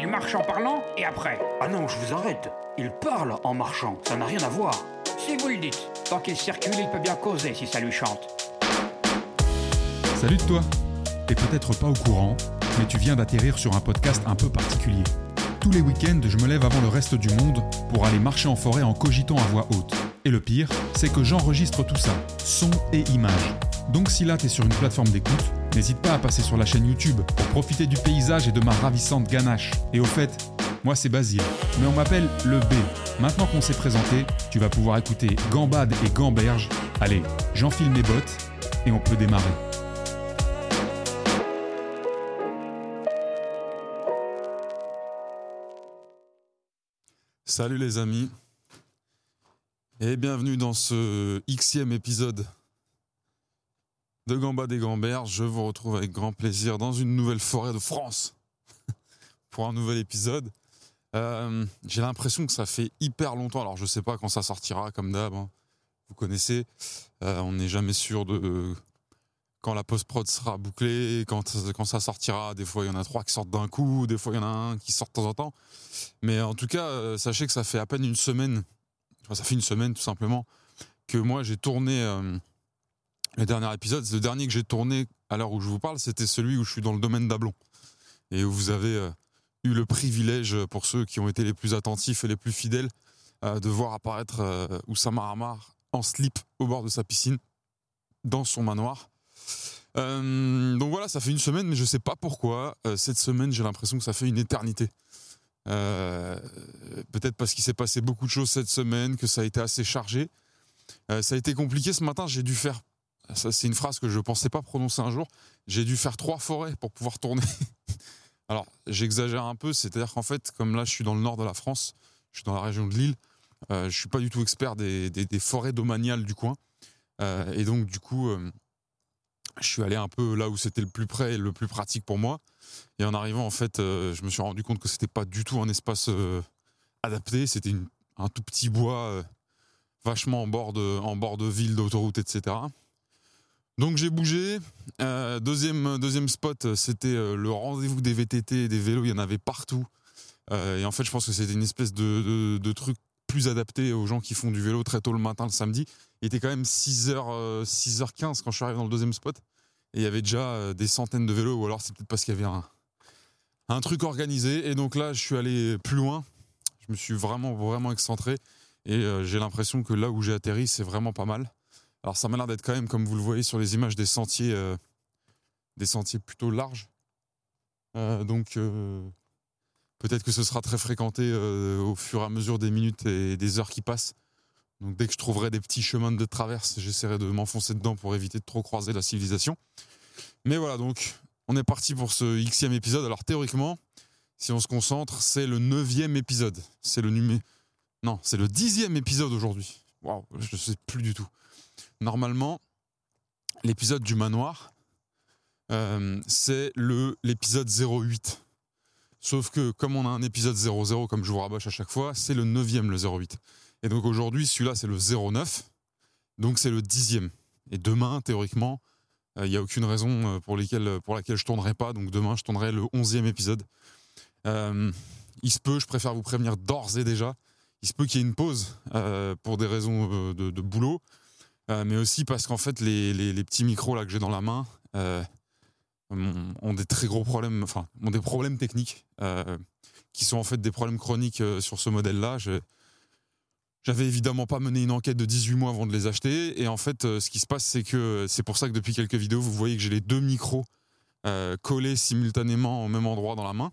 Il marche en parlant et après Ah non, je vous arrête. Il parle en marchant, ça n'a rien à voir. Si vous le dites. Tant qu'il circule, il peut bien causer si ça lui chante. Salut de toi T'es peut-être pas au courant, mais tu viens d'atterrir sur un podcast un peu particulier. Tous les week-ends, je me lève avant le reste du monde pour aller marcher en forêt en cogitant à voix haute. Et le pire, c'est que j'enregistre tout ça, son et image. Donc si là t'es sur une plateforme d'écoute, n'hésite pas à passer sur la chaîne YouTube pour profiter du paysage et de ma ravissante ganache. Et au fait, moi c'est Basile, mais on m'appelle le B. Maintenant qu'on s'est présenté, tu vas pouvoir écouter Gambade et Gamberge. Allez, j'enfile mes bottes et on peut démarrer. Salut les amis et bienvenue dans ce xème épisode de Gamba des Gambères. Je vous retrouve avec grand plaisir dans une nouvelle forêt de France pour un nouvel épisode. Euh, J'ai l'impression que ça fait hyper longtemps, alors je sais pas quand ça sortira comme d'hab, hein. vous connaissez, Euh, on n'est jamais sûr de quand la post-prod sera bouclée, quand, quand ça sortira. Des fois il y en a trois qui sortent d'un coup, des fois il y en a un qui sort de temps en temps. Mais en tout cas, euh, sachez que ça fait à peine une semaine, ça fait une semaine tout simplement, que moi j'ai tourné euh, le dernier épisode. Le dernier que j'ai tourné à l'heure où je vous parle, c'était celui où je suis dans le domaine d'Ablon. Et où vous avez euh, eu le privilège, pour ceux qui ont été les plus attentifs et les plus fidèles, euh, de voir apparaître euh, Oussama Hamar en slip au bord de sa piscine, dans son manoir. Euh, donc voilà, ça fait une semaine, mais je sais pas pourquoi. cette semaine, j'ai l'impression que ça fait une éternité. Peut-être parce qu'il s'est passé beaucoup de choses cette semaine, que ça a été assez chargé. Ça a été compliqué ce matin. J'ai dû faire. Ça, c'est une phrase que je pensais pas prononcer un jour. J'ai dû faire trois forêts pour pouvoir tourner. Alors, j'exagère un peu. C'est-à-dire qu'en fait, comme là, je suis dans le nord de la France, je suis dans la région de Lille. Euh, je suis pas du tout expert des, forêts domaniales du coin. Euh, et donc, du coup, euh, je suis allé un peu là où c'était le plus près et le plus pratique pour moi. Et en arrivant, en fait, je me suis rendu compte que c'était pas du tout un espace adapté. C'était un tout petit bois, vachement en bord de, en bord de ville, d'autoroute, etc. Donc j'ai bougé. Euh, deuxième, spot, c'était euh, le rendez-vous des VTT et des vélos. Il y en avait partout. Euh, et en fait, je pense que c'était une espèce de, truc plus adapté aux gens qui font du vélo très tôt le matin, le samedi. Il était quand même 6h, euh, 6h15 quand je suis arrivé dans le deuxième spot. Et il y avait déjà euh, des centaines de vélos, ou alors c'est peut-être parce qu'il y avait un, un truc organisé. Et donc là, je suis allé plus loin. Je me suis vraiment, vraiment excentré. Et euh, j'ai l'impression que là où j'ai atterri, c'est vraiment pas mal. Alors ça m'a l'air d'être quand même, comme vous le voyez sur les images, des sentiers, euh, des sentiers plutôt larges. Euh, donc euh, peut-être que ce sera très fréquenté au fur et à mesure des minutes et des heures qui passent. Donc dès que je trouverai des petits chemins de traverse, j'essaierai de m'enfoncer dedans pour éviter de trop croiser la civilisation. Mais voilà, donc on est parti pour ce xème épisode. Alors théoriquement, si on se concentre, c'est le neuvième épisode. C'est le numé... Non, c'est le dixième épisode aujourd'hui. Waouh, je ne sais plus du tout. Normalement, l'épisode du manoir, euh, c'est l'épisode 08. Sauf que comme on a un épisode 00, comme je vous rabâche à chaque fois, c'est le neuvième, le 08. Et donc aujourd'hui, celui-là, c'est le 09. Donc c'est le dixième. Et demain, théoriquement, euh, il n'y a aucune raison euh, pour, lesquelles, pour laquelle je tournerai pas. Donc demain, je tournerai le onzième épisode. Euh, il se peut, je préfère vous prévenir d'ores et déjà, il se peut qu'il y ait une pause euh, pour des raisons euh, de boulot, euh, mais aussi parce qu'en fait, les, les- petits micros là que j'ai dans la main euh, ont des très gros problèmes, enfin, ont des problèmes techniques euh, qui sont en fait des problèmes chroniques sur ce modèle-là. Je- J'avais évidemment pas mené une enquête de 18 mois avant de les acheter, et en fait, ce qui se passe, c'est que c'est pour ça que depuis quelques vidéos, vous voyez que j'ai les deux micros collés simultanément au même endroit dans la main.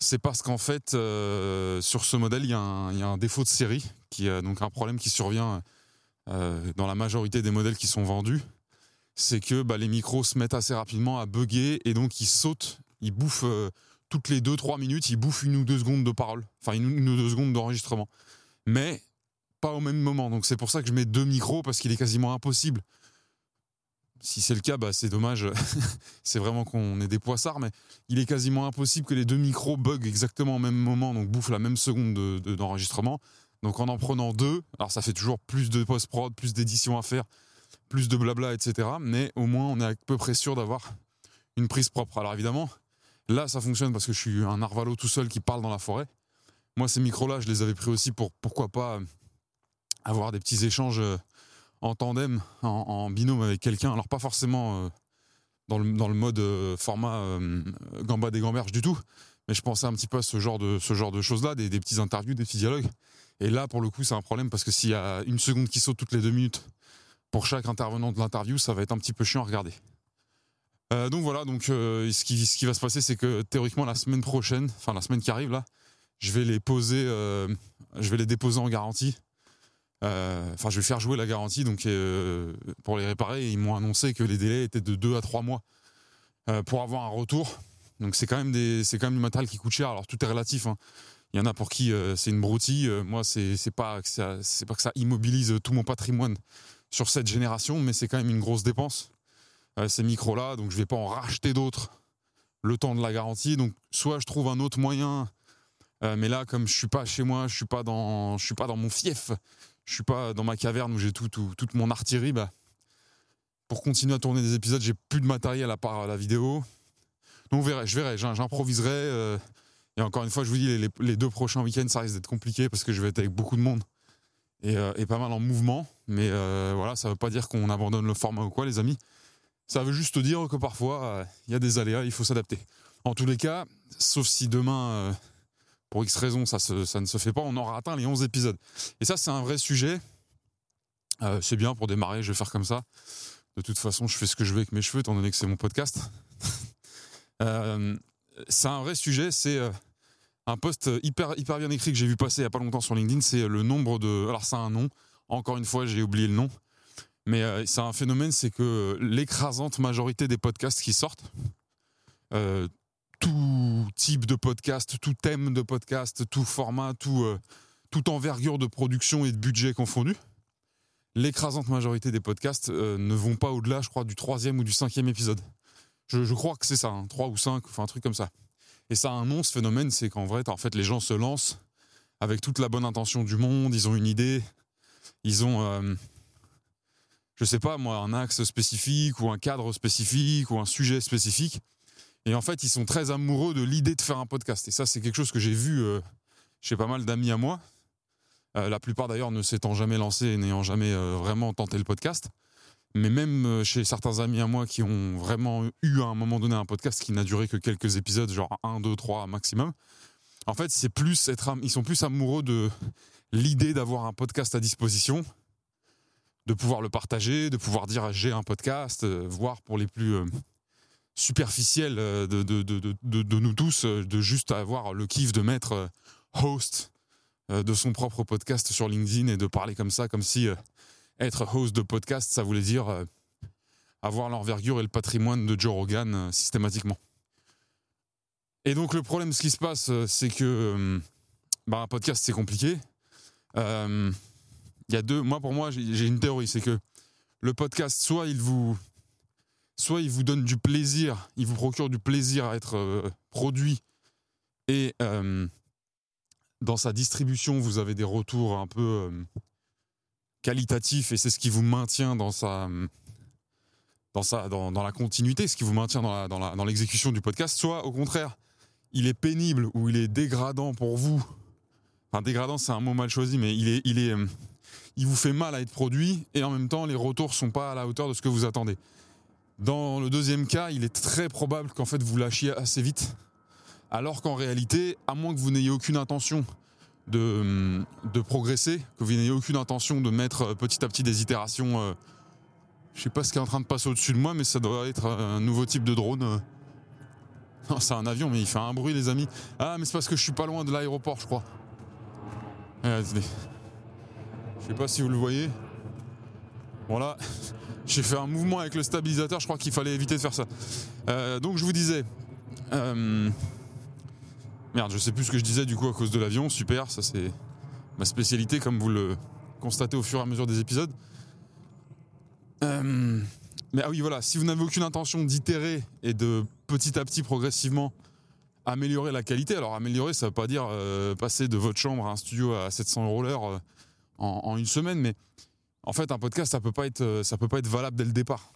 C'est parce qu'en fait, sur ce modèle, il y, a un- défaut de série, qui donc un problème qui survient dans la majorité des modèles qui sont vendus. C'est que bah, les micros se mettent assez rapidement à bugger et donc ils sautent, ils bouffent euh, toutes les 2-3 minutes, ils bouffent une ou deux secondes de parole, enfin une, ou deux secondes d'enregistrement. Mais pas au même moment. Donc c'est pour ça que je mets deux micros parce qu'il est quasiment impossible. Si c'est le cas, bah, c'est dommage. c'est vraiment qu'on est des poissards, mais il est quasiment impossible que les deux micros bug exactement au même moment, donc bouffent la même seconde de- de- d'enregistrement. Donc en en prenant deux, alors ça fait toujours plus de post-prod, plus d'édition à faire, plus de blabla, etc. Mais au moins on est à peu près sûr d'avoir une prise propre. Alors évidemment, Là, ça fonctionne parce que je suis un narvalo tout seul qui parle dans la forêt. Moi, ces micros-là, je les avais pris aussi pour pourquoi pas avoir des petits échanges en tandem, en, binôme avec quelqu'un. Alors, pas forcément dans, le, dans le mode format gamba des gamberges du tout, mais je pensais un petit peu à ce genre de, ce genre de choses-là, des, des petits interviews, des petits dialogues. Et là, pour le coup, c'est un problème parce que s'il y a une seconde qui saute toutes les deux minutes pour chaque intervenant de l'interview, ça va être un petit peu chiant à regarder. Euh, donc voilà, donc euh, ce, qui, va se passer, c'est que théoriquement la semaine prochaine, enfin la semaine qui arrive là, je vais les euh, déposer en garantie. Enfin, je vais faire jouer la garantie, donc pour les réparer, ils m'ont annoncé que les délais étaient de 2 à 3 mois pour avoir un retour. Donc c'est quand même quand même du matériel qui coûte cher. Alors tout est relatif. Hein. Il y en a pour qui c'est une broutille. moi, c'est, pas que ça, pas que ça immobilise tout mon patrimoine sur cette génération, mais c'est quand même une grosse dépense. Euh, ces micros-là, donc je vais pas en racheter d'autres le temps de la garantie. Donc soit je trouve un autre moyen, euh, mais là comme je suis pas chez moi, je suis pas dans, suis pas dans mon fief, je suis pas dans ma caverne où j'ai tout, toute mon artillerie. Bah, pour continuer à tourner des épisodes, j'ai plus de matériel à part la vidéo. Donc verrai, je verrai, j'improviserai. Euh, et encore une fois, je vous dis, les, deux prochains week-ends, ça risque d'être compliqué parce que je vais être avec beaucoup de monde et, et pas mal en mouvement. Mais voilà, ça veut pas dire qu'on abandonne le format ou quoi, les amis. Ça veut juste dire que parfois, euh, il y a des aléas, il faut s'adapter. En tous les cas, sauf si demain, euh, pour X raisons, ça, ne se fait pas, on aura atteint les 11 épisodes. Et ça, c'est un vrai sujet. Euh, c'est bien pour démarrer, je vais faire comme ça. De toute façon, je fais ce que je veux avec mes cheveux, étant donné que c'est mon podcast. c'est un vrai sujet, c'est un post hyper, hyper bien écrit que j'ai vu passer il n'y a pas longtemps sur LinkedIn, c'est le nombre de... Alors, ça a un nom. Encore une fois, j'ai oublié le nom. Mais euh, c'est un phénomène, c'est que l'écrasante majorité des podcasts qui sortent, euh, tout type de podcast, tout thème de podcast, tout format, tout, euh, toute envergure de production et de budget confondu, l'écrasante majorité des podcasts ne vont pas au-delà, je crois, du troisième ou du cinquième épisode. Je, crois que c'est ça, hein, trois ou cinq, enfin un truc comme ça. Et ça a un nom, ce phénomène, c'est qu'en vrai, en fait, les gens se lancent avec toute la bonne intention du monde, ils ont une idée, ils ont je sais pas moi, un axe spécifique ou un cadre spécifique ou un sujet spécifique. Et en fait, ils sont très amoureux de l'idée de faire un podcast. Et ça, c'est quelque chose que j'ai vu euh, chez pas mal d'amis à moi. Euh, la plupart d'ailleurs ne s'étant jamais lancés et n'ayant jamais euh, vraiment tenté le podcast. Mais même chez certains amis à moi qui ont vraiment eu à un moment donné un podcast qui n'a duré que quelques épisodes, genre 1, 2, 3 maximum. En fait, c'est plus être, ils sont plus amoureux de l'idée d'avoir un podcast à disposition de pouvoir le partager, de pouvoir dire j'ai un podcast, euh, voire pour les plus euh, superficiels euh, de, de, nous tous, de juste avoir le kiff de mettre host de son propre podcast sur LinkedIn et de parler comme ça, comme si être host de podcast, ça voulait dire avoir l'envergure et le patrimoine de Joe Rogan systématiquement. Et donc le problème, ce qui se passe, c'est que bah, un podcast, c'est compliqué il y a deux. Moi, pour moi, j'ai une théorie, c'est que le podcast, soit il vous, soit il vous donne du plaisir, il vous procure du plaisir à être euh, produit, et euh, dans sa distribution, vous avez des retours un peu euh, qualitatifs, et c'est ce qui vous maintient dans sa, dans sa, dans, la continuité, ce qui vous maintient dans, l'exécution du podcast. Soit, au contraire, il est pénible ou il est dégradant pour vous. Enfin, dégradant, c'est un mot mal choisi, mais il est, il est il vous fait mal à être produit et en même temps les retours sont pas à la hauteur de ce que vous attendez. Dans le deuxième cas, il est très probable qu'en fait vous lâchiez assez vite, alors qu'en réalité, à moins que vous n'ayez aucune intention de, progresser, que vous n'ayez aucune intention de mettre euh, petit à petit des itérations. Euh, je sais pas ce qui est en train de passer au-dessus de moi, mais ça doit être un nouveau type de drone. Euh. c'est un avion, mais il fait un bruit, les amis. Ah, mais c'est parce que je suis pas loin de l'aéroport, je crois. Je sais pas si vous le voyez. Voilà. J'ai fait un mouvement avec le stabilisateur, je crois qu'il fallait éviter de faire ça. Euh, donc je vous disais. Euh, merde, je sais plus ce que je disais du coup à cause de l'avion. Super, ça c'est ma spécialité comme vous le constatez au fur et à mesure des épisodes. Euh, mais ah oui, voilà, si vous n'avez aucune intention d'itérer et de petit à petit progressivement améliorer la qualité, alors améliorer ça veut pas dire passer de votre chambre à un studio à 700 euros l'heure en, une semaine, mais en fait, un podcast, ça peut euh, ça peut pas être valable dès le départ.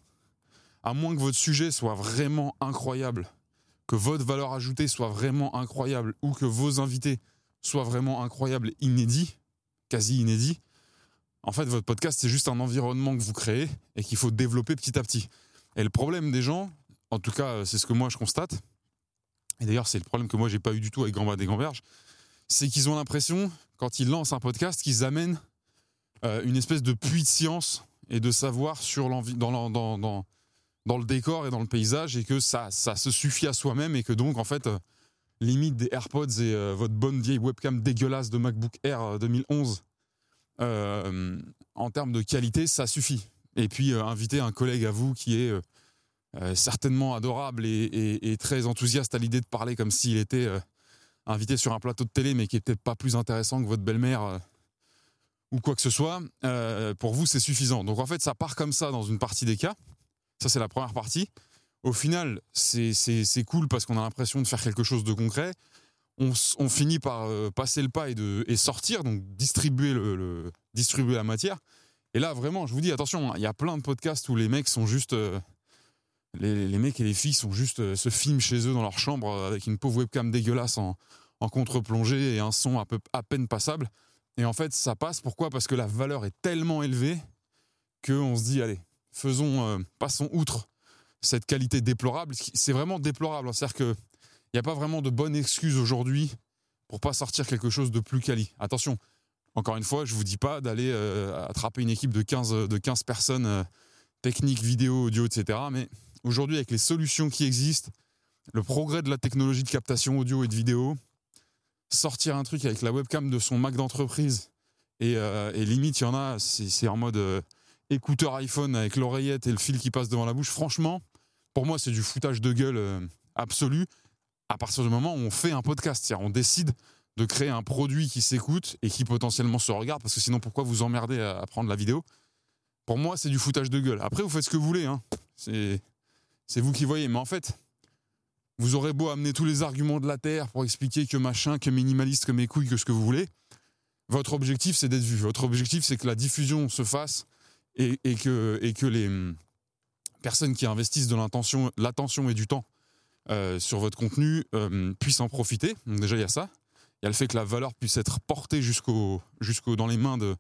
À moins que votre sujet soit vraiment incroyable, que votre valeur ajoutée soit vraiment incroyable ou que vos invités soient vraiment incroyables, inédits, quasi inédits, en fait, votre podcast, c'est juste un environnement que vous créez et qu'il faut développer petit à petit. Et le problème des gens, en tout cas, c'est ce que moi je constate, et d'ailleurs, c'est le problème que moi j'ai pas eu du tout avec Gamba des Gamberges, c'est qu'ils ont l'impression, quand ils lancent un podcast, qu'ils amènent euh, une espèce de puits de science et de savoir sur dans, dans, dans, dans, le décor et dans le paysage, et que ça, ça se suffit à soi-même, et que donc, en fait, euh, limite des AirPods et euh, votre bonne vieille webcam dégueulasse de MacBook Air 2011 euh, en termes de qualité, ça suffit. Et puis inviter un collègue à vous qui est certainement adorable et, très enthousiaste à l'idée de parler comme s'il était invité sur un plateau de télé, mais qui était pas plus intéressant que votre belle-mère ou quoi que ce soit, pour vous, c'est suffisant. Donc en fait, ça part comme ça dans une partie des cas. Ça, c'est la première partie. Au final, c'est cool parce qu'on a l'impression de faire quelque chose de concret on, finit par euh, passer le pas et, de, sortir, donc distribuer, le, distribuer la matière. Et là, vraiment, je vous dis, attention, il y a plein de podcasts où les mecs sont juste. Euh, les, mecs et les filles sont juste euh, se filment chez eux dans leur chambre avec une pauvre webcam dégueulasse en, contre-plongée et un son à, peu, à peine passable. Et en fait, ça passe. Pourquoi? Parce que la valeur est tellement élevée qu'on se dit, allez, faisons, passons outre cette qualité déplorable. C'est vraiment déplorable. Hein. C'est-à-dire que il n'y a pas vraiment de bonne excuse aujourd'hui pour pas sortir quelque chose de plus quali. Attention, encore une fois, je vous dis pas d'aller euh, attraper une équipe de 15, de 15 personnes, euh, techniques, vidéo, audio, etc. Mais aujourd'hui, avec les solutions qui existent, le progrès de la technologie de captation audio et de vidéo, sortir un truc avec la webcam de son Mac d'entreprise et, euh, limite, il y en a, c'est en mode écouteur iPhone avec l'oreillette et le fil qui passe devant la bouche. Franchement, pour moi, c'est du foutage de gueule absolu à partir du moment où on fait un podcast. C'est-à-dire, on décide de créer un produit qui s'écoute et qui potentiellement se regarde, parce que sinon, pourquoi vous emmerder à, prendre la vidéo? Pour moi, c'est du foutage de gueule. Après, vous faites ce que vous voulez. Hein. C'est vous qui voyez. Mais en fait, vous aurez beau amener tous les arguments de la Terre pour expliquer que machin, que minimaliste, que mes couilles, que ce que vous voulez. Votre objectif, c'est d'être vu. Votre objectif, c'est que la diffusion se fasse et, que, les hum, personnes qui investissent de l'attention et du temps euh, sur votre contenu euh, puisse en profiter. Donc déjà, il y a ça. Il y a le fait que la valeur puisse être portée jusqu'au, dans les mains de,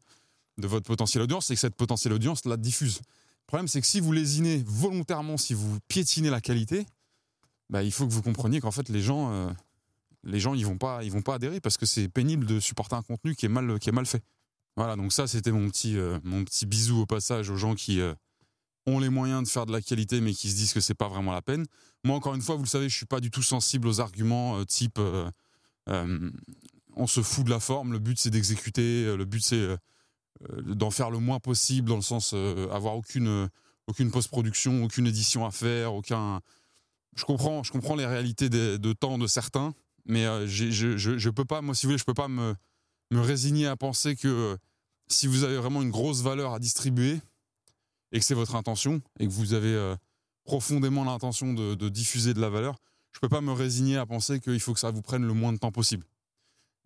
votre potentielle audience et que cette potentielle audience la diffuse. Le problème, c'est que si vous lésinez volontairement, si vous piétinez la qualité, bah, il faut que vous compreniez qu'en fait, les gens, euh, les gens, ils vont pas, ils vont pas adhérer parce que c'est pénible de supporter un contenu qui est mal fait. Voilà, donc ça, c'était mon petit, mon petit bisou au passage aux gens qui, ont les moyens de faire de la qualité mais qui se disent que c'est pas vraiment la peine. Moi encore une fois, vous le savez, je suis pas du tout sensible aux arguments euh, type euh, euh, on se fout de la forme, le but c'est d'exécuter, le but c'est d'en faire le moins possible dans le sens avoir aucune aucune post-production, aucune édition à faire, aucun je comprends, je comprends les réalités de, temps de certains, mais je, je, je, peux pas, moi, si vous voulez, je peux pas me, me résigner à penser que si vous avez vraiment une grosse valeur à distribuer, et que c'est votre intention et que vous avez euh, profondément l'intention de, diffuser de la valeur, je ne peux pas me résigner à penser qu'il faut que ça vous prenne le moins de temps possible.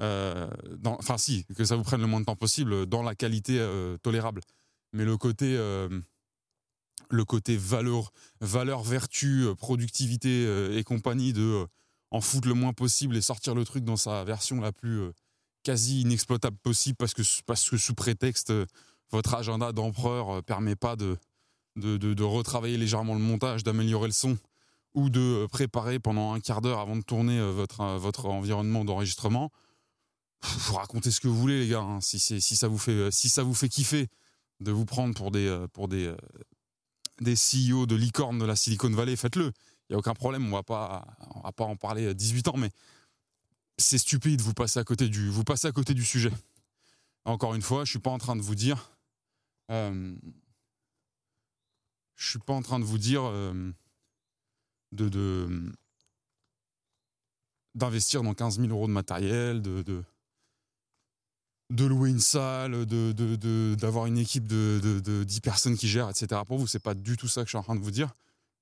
Euh, enfin, si, que ça vous prenne le moins de temps possible dans la qualité euh, tolérable. Mais le côté, le côté valeur, valeur, vertu, productivité et compagnie de en foutre le moins possible et sortir le truc dans sa version la plus quasi inexploitable possible parce que, parce que sous prétexte votre agenda d'empereur euh, permet pas de, de, retravailler légèrement le montage, d'améliorer le son ou de euh, préparer pendant un quart d'heure avant de tourner euh, votre, votre environnement d'enregistrement, racontez ce que vous voulez les gars. Hein. Si, si, ça vous fait, si ça vous fait kiffer de vous prendre pour des, pour des, des CEO de licorne de la Silicon Valley, faites-le. Il n'y a aucun problème, on on va pas en parler 18 ans, mais c'est stupide, vous passez à côté du, sujet. Encore une fois, je suis pas en train de vous dire euh, je suis pas en train de vous dire euh, de, d'investir dans 15 000 euros de matériel, de, de, louer une salle, de, d'avoir une équipe de, de, 10 personnes qui gèrent, etc. Pour vous, c'est pas du tout ça que je suis en train de vous dire.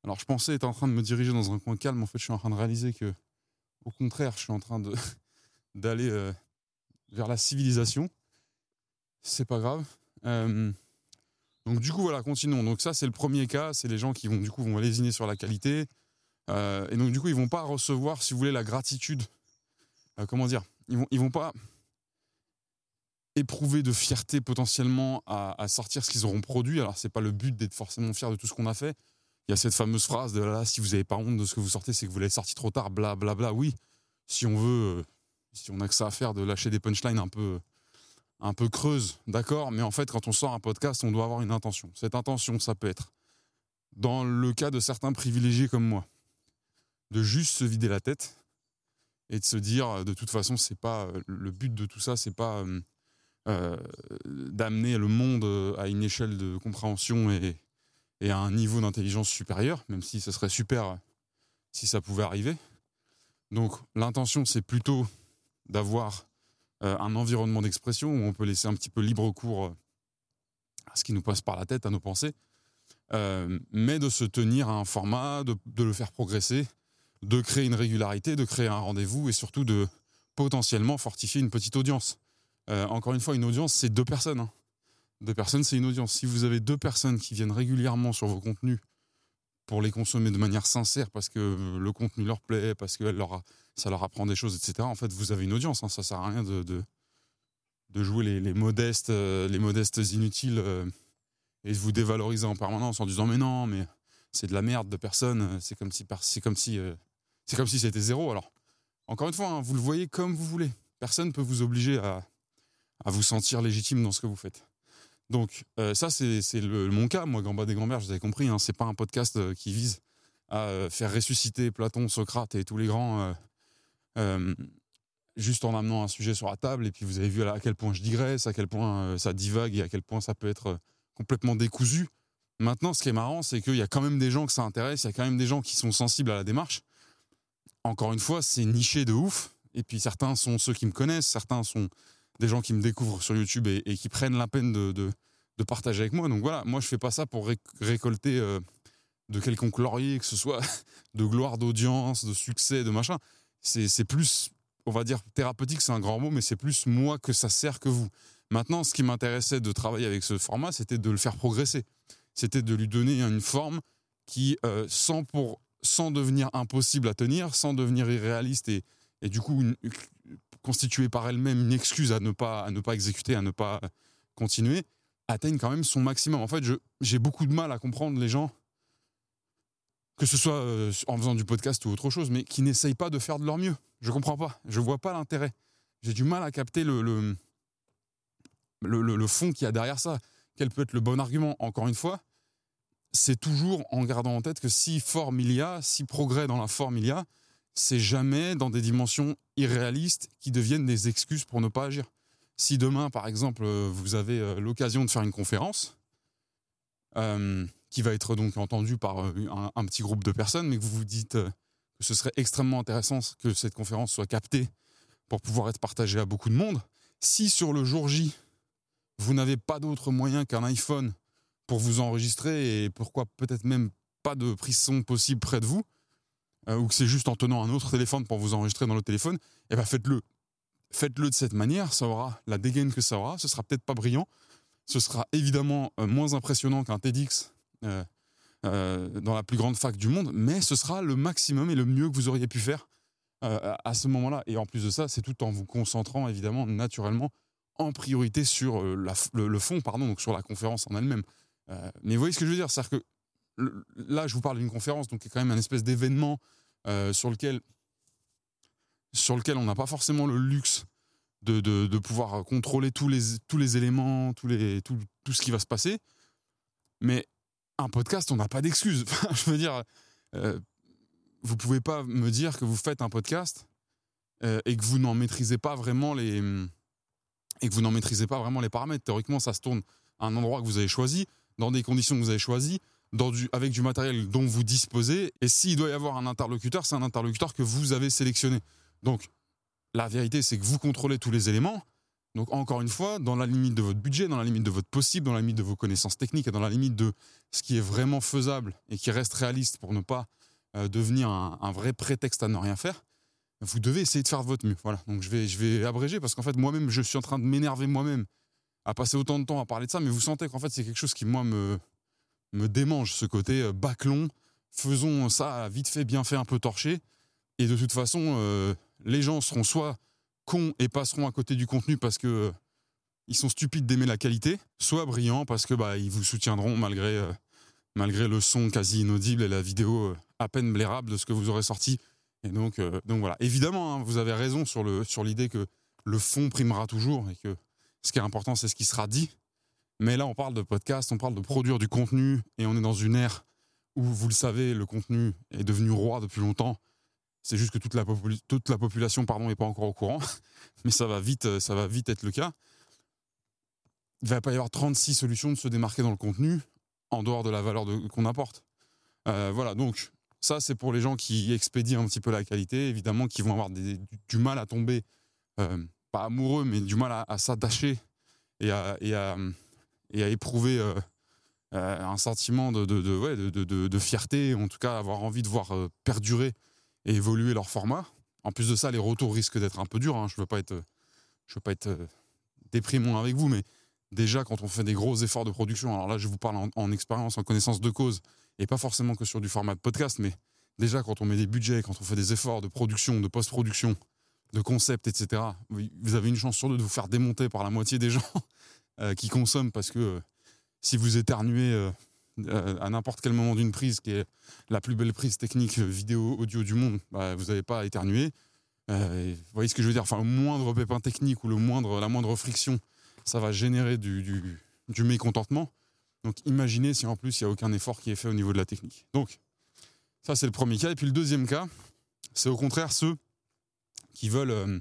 Alors, je pensais être en train de me diriger dans un coin calme. En fait, je suis en train de réaliser que, au contraire, je suis en train d'aller euh, vers la civilisation. C'est pas grave. Euh, donc du coup voilà, continuons. Donc ça c'est le premier cas, c'est les gens qui vont du coup vont lésiner sur la qualité, Euh, et donc, du coup, ils vont pas recevoir, si vous voulez, la gratitude. Comment dire? Ils vont, vont pas éprouver de fierté potentiellement à, à sortir ce qu'ils auront produit. Alors, c'est pas le but d'être forcément fier de tout ce qu'on a fait. Il y a cette fameuse phrase de là, si vous n'avez pas honte de ce que vous sortez, c'est que vous l'avez sorti trop tard, bla bla bla. Oui, si on veut, euh, si on a que ça à faire de lâcher des punchlines un peu, un peu creuses, d'accord. Mais en fait, quand on sort un podcast, on doit avoir une intention. Cette intention, ça peut être, dans le cas de certains privilégiés comme moi, de juste se vider la tête et de se dire, de toute façon, c'est pas euh, le but de tout ça, c'est pas euh, d'amener le monde à une échelle de compréhension et, et à un niveau d'intelligence supérieur, même si ce serait super euh, si ça pouvait arriver. Donc l'intention, c'est plutôt d'avoir euh, un environnement d'expression où on peut laisser un petit peu libre cours euh, à ce qui nous passe par la tête, à nos pensées, mais de se tenir à un format, de, le faire progresser, de créer une régularité, de créer un rendez-vous et surtout de potentiellement fortifier une petite audience. Encore une fois, une audience, c'est deux personnes. hein. Deux personnes, c'est une audience. Si vous avez deux personnes qui viennent régulièrement sur vos contenus pour les consommer de manière sincère, parce que le contenu leur plaît, parce que ça leur apprend des choses, etc., en fait, vous avez une audience. hein. Ça sert à rien de, de, jouer les, modestes, euh, les modestes inutiles euh, et de vous dévaloriser en permanence en disant mais non, mais c'est de la merde de personne. C'est comme si, c'est comme euh, c'était zéro. Alors, encore une fois, hein, vous le voyez comme vous voulez. Personne ne peut vous obliger à vous sentir légitime dans ce que vous faites. Donc euh, ça, c'est mon cas. Moi, Gamba des Grands-Mères, vous avez compris, hein, c'est pas un podcast euh, qui vise à euh, faire ressusciter Platon, Socrate et tous les grands juste en amenant un sujet sur la table. Et puis vous avez vu à quel point je digresse, à quel point ça divague et à quel point ça peut être complètement décousu. Maintenant, ce qui est marrant, c'est qu'il y a quand même des gens que ça intéresse, il y a quand même des gens qui sont sensibles à la démarche. Encore une fois, c'est niché de ouf. Et puis certains sont ceux qui me connaissent, certains sont des gens qui me découvrent sur YouTube et, qui prennent la peine de, de- partager avec moi. Donc voilà, moi je fais pas ça pour réc- récolter euh, de quelconque laurier, que ce soit de gloire d'audience, de succès, de machin. C'est c'est plus, on va dire, thérapeutique, c'est un grand mot, mais c'est plus moi que ça sert que vous. Maintenant, ce qui m'intéressait de travailler avec ce format, c'était de le faire progresser. C'était de lui donner une forme qui, euh, sans, pour, sans devenir impossible à tenir, sans devenir irréaliste et, et du coup une- constituer par elle-même une excuse à ne pas à ne pas exécuter, à ne pas continuer, atteigne quand même son maximum. En fait, j'ai beaucoup de mal à comprendre les gens, que ce soit euh, en faisant du podcast ou autre chose, mais qui n'essayent pas de faire de leur mieux. Je comprends pas. Je vois pas l'intérêt. J'ai du mal à capter le, le, le, le- le fond qu'il y a derrière ça. Quel peut être le bon argument? Encore une fois, c'est toujours en gardant en tête que si forme il y a, si progrès dans la forme il y a, c'est jamais dans des dimensions irréalistes qui deviennent des excuses pour ne pas agir. Si demain, par exemple, euh, vous avez euh, l'occasion de faire une conférence, euh, qui va être donc entendue par un, un petit groupe de personnes, mais que vous vous dites que ce serait extrêmement intéressant que cette conférence soit captée pour pouvoir être partagée à beaucoup de monde, si sur le jour J, vous n'avez pas d'autre moyen qu'un iPhone pour vous enregistrer et pourquoi peut-être même pas de prise son possible près de vous, ou que c'est juste en tenant un autre téléphone pour vous enregistrer dans le téléphone, eh ben faites-le. Faites-le de cette manière, ça aura la dégaine que ça aura, ce sera peut-être pas brillant, ce sera évidemment euh, moins impressionnant qu'un TEDx euh, euh, dans la plus grande fac du monde, mais ce sera le maximum et le mieux que vous auriez pu faire euh, à- ce moment-là. Et en plus de ça, c'est tout en vous concentrant évidemment naturellement en priorité sur euh, le, le fond, pardon, donc sur la conférence en elle-même. Euh, mais vous voyez ce que je veux dire, c'est-à-dire que là, je vous parle d'une conférence, donc qui est quand même un espèce d'événement euh, sur lequel sur lequel on n'a pas forcément le luxe de, de- pouvoir contrôler tous les, tous les éléments, tous les, tout, tout ce qui va se passer. Mais un podcast, on n'a pas d'excuses. Je veux dire, euh, vous pouvez pas me dire que vous faites un podcast euh, et que vous n'en maîtrisez pas vraiment les et que vous n'en maîtrisez pas vraiment les paramètres. Théoriquement, ça se tourne à un endroit que vous avez choisi, dans des conditions que vous avez choisies, avec du matériel dont vous disposez. Et s'il doit y avoir un interlocuteur, c'est un interlocuteur que vous avez sélectionné. Donc, la vérité, c'est que vous contrôlez tous les éléments. Donc, encore une fois, dans la limite de votre budget, dans la limite de votre possible, dans la limite de vos connaissances techniques et dans la limite de ce qui est vraiment faisable et qui reste réaliste pour ne pas euh, devenir un, un vrai prétexte à ne rien faire, vous devez essayer de faire de votre mieux. Voilà. Donc, je vais, je vais abréger parce qu'en fait, moi-même, je suis en train de m'énerver moi-même à passer autant de temps à parler de ça, mais vous sentez qu'en fait, c'est quelque chose qui, moi, me, me démange, ce côté euh, bâclon, faisons ça vite fait, bien fait, un peu torché. Et de toute façon, euh, les gens seront soit cons et passeront à côté du contenu parce que euh, ils sont stupides d'aimer la qualité, soit brillants parce que bah ils vous soutiendront malgré malgré le son quasi inaudible et la vidéo à peine blairable de ce que vous aurez sorti. Et donc donc voilà. Évidemment, hein, vous avez raison sur sur l'idée que le fond primera toujours et que ce qui est important c'est ce qui sera dit. Mais là, on parle de podcast, on parle de produire du contenu et on est dans une ère où, vous le savez, le contenu est devenu roi depuis longtemps. C'est juste que toute la, population n'est pas encore au courant, mais ça va, vite, euh, ça va vite être le cas. Il va pas y avoir 36 solutions de se démarquer dans le contenu en dehors de la valeur qu'on apporte. Euh, voilà, donc ça c'est pour les gens qui expédient un petit peu la qualité, évidemment, qui vont avoir du, mal à tomber, euh, pas amoureux, mais du mal à, s'attacher et, à, et à éprouver euh, un sentiment de, de, de, de, fierté, en tout cas avoir envie de voir euh, perdurer et évoluer leur format. En plus de ça, les retours risquent d'être un peu durs. Hein. Je ne veux pas être, je veux pas être euh, déprimant avec vous, mais déjà quand on fait des gros efforts de production, alors là je vous parle en, expérience, en connaissance de cause, et pas forcément que sur du format de podcast, mais déjà quand on met des budgets, quand on fait des efforts de production, de post-production, de concept, etc., vous avez une chance sur deux de vous faire démonter par la moitié des gens qui consomment parce que si vous éternuez euh, euh, à n'importe quel moment d'une prise, qui est la plus belle prise technique vidéo audio du monde, bah, vous n'avez pas à éternuer. Euh, vous voyez ce que je veux dire Enfin, le moindre pépin technique ou le moindre, la moindre friction, ça va générer du, du, mécontentement. Donc imaginez si en plus il n'y a aucun effort qui est fait au niveau de la technique. Donc ça c'est le premier cas. Et puis le deuxième cas, c'est au contraire ceux qui veulent,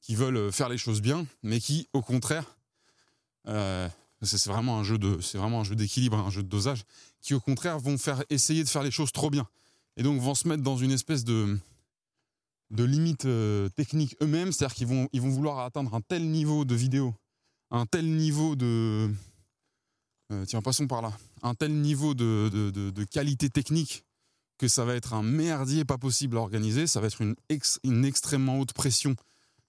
qui veulent faire les choses bien, mais qui au contraire c'est vraiment un jeu de, c'est vraiment un jeu d'équilibre, un jeu de dosage, qui au contraire vont faire essayer de faire les choses trop bien, et donc vont se mettre dans une espèce de de limite euh, technique eux-mêmes, c'est-à-dire qu'ils vont ils vont vouloir atteindre un tel niveau de vidéo, un tel niveau de euh, tiens passons par là, un tel niveau de, de, qualité technique que ça va être un merdier pas possible à organiser, ça va être une, extrêmement haute pression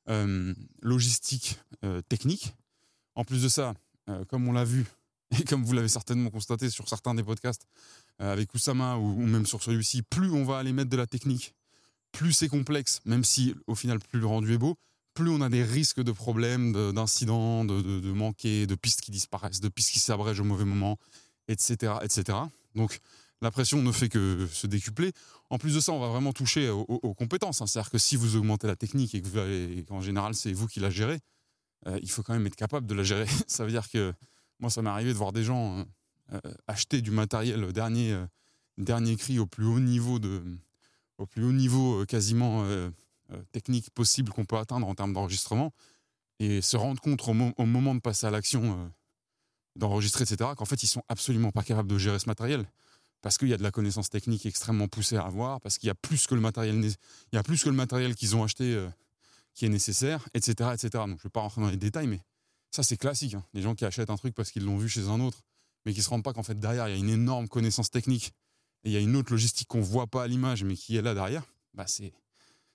euh, logistique technique. En plus de ça, euh, comme on l'a vu, et comme vous l'avez certainement constaté sur certains des podcasts euh, avec Oussama ou, même sur celui-ci, plus on va aller mettre de la technique, plus c'est complexe, même si au final plus le rendu est beau, plus on a des risques de problèmes, d'incidents, de, de, manquer, de pistes qui disparaissent, de pistes qui s'abrègent au mauvais moment, etc., etc. Donc la pression ne fait que se décupler. En plus de ça, on va vraiment toucher aux, compétences. Hein. C'est-à-dire que si vous augmentez la technique et que général c'est vous qui la gérez, euh, il faut quand même être capable de la gérer. ça veut dire que moi, ça m'est arrivé de voir des gens euh, euh, acheter du matériel dernier, dernier cri au plus haut niveau de, au plus haut niveau quasiment technique possible qu'on peut atteindre en termes d'enregistrement et se rendre compte au, moment de passer à l'action d'enregistrer, etc., qu'en fait, ils sont absolument pas capables de gérer ce matériel parce qu'il y a de la connaissance technique extrêmement poussée à avoir, parce qu'il y a plus que le matériel, il y a plus que le matériel qu'ils ont acheté qui est nécessaire, etc. etc. Je ne vais pas rentrer dans les détails, mais ça c'est classique. Hein. Les gens qui achètent un truc parce qu'ils l'ont vu chez un autre, mais qui ne se rendent pas qu'en fait derrière il y a une énorme connaissance technique et il y a une autre logistique qu'on ne voit pas à l'image, mais qui est là derrière, bah c'est,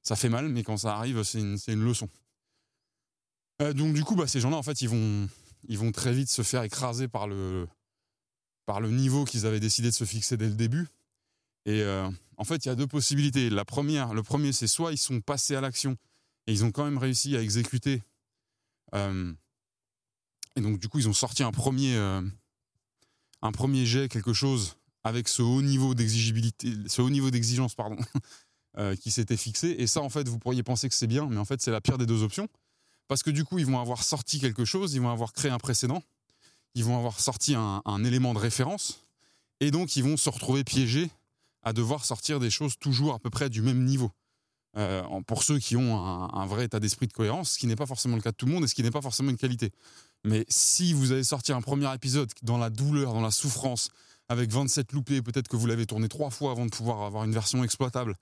ça fait mal, mais quand ça arrive, c'est une, une leçon. Euh, donc du coup, bah, ces gens-là, en fait, ils vont, ils vont très vite se faire écraser par le, par le niveau qu'ils avaient décidé de se fixer dès le début. Et euh, en fait, il y a deux possibilités. La première, le premier, c'est soit ils sont passés à l'action et ils ont quand même réussi à exécuter. Euh, et donc, du coup, ils ont sorti un premier, euh, un premier jet, quelque chose, avec ce haut niveau d'exigibilité, ce haut niveau d'exigence, pardon, euh, qui s'était fixé. Et ça, en fait, vous pourriez penser que c'est bien, mais en fait, c'est la pire des deux options. Parce que du coup, ils vont avoir sorti quelque chose, ils vont avoir créé un précédent, ils vont avoir sorti un, un élément de référence, et donc ils vont se retrouver piégés à devoir sortir des choses toujours à peu près du même niveau. Euh, pour ceux qui ont un, vrai état d'esprit de cohérence, ce qui n'est pas forcément le cas de tout le monde et ce qui n'est pas forcément une qualité. Mais si vous avez sorti un premier épisode dans la douleur, dans la souffrance, avec 27 loupés, peut-être que vous l'avez tourné trois fois avant de pouvoir avoir une version exploitable,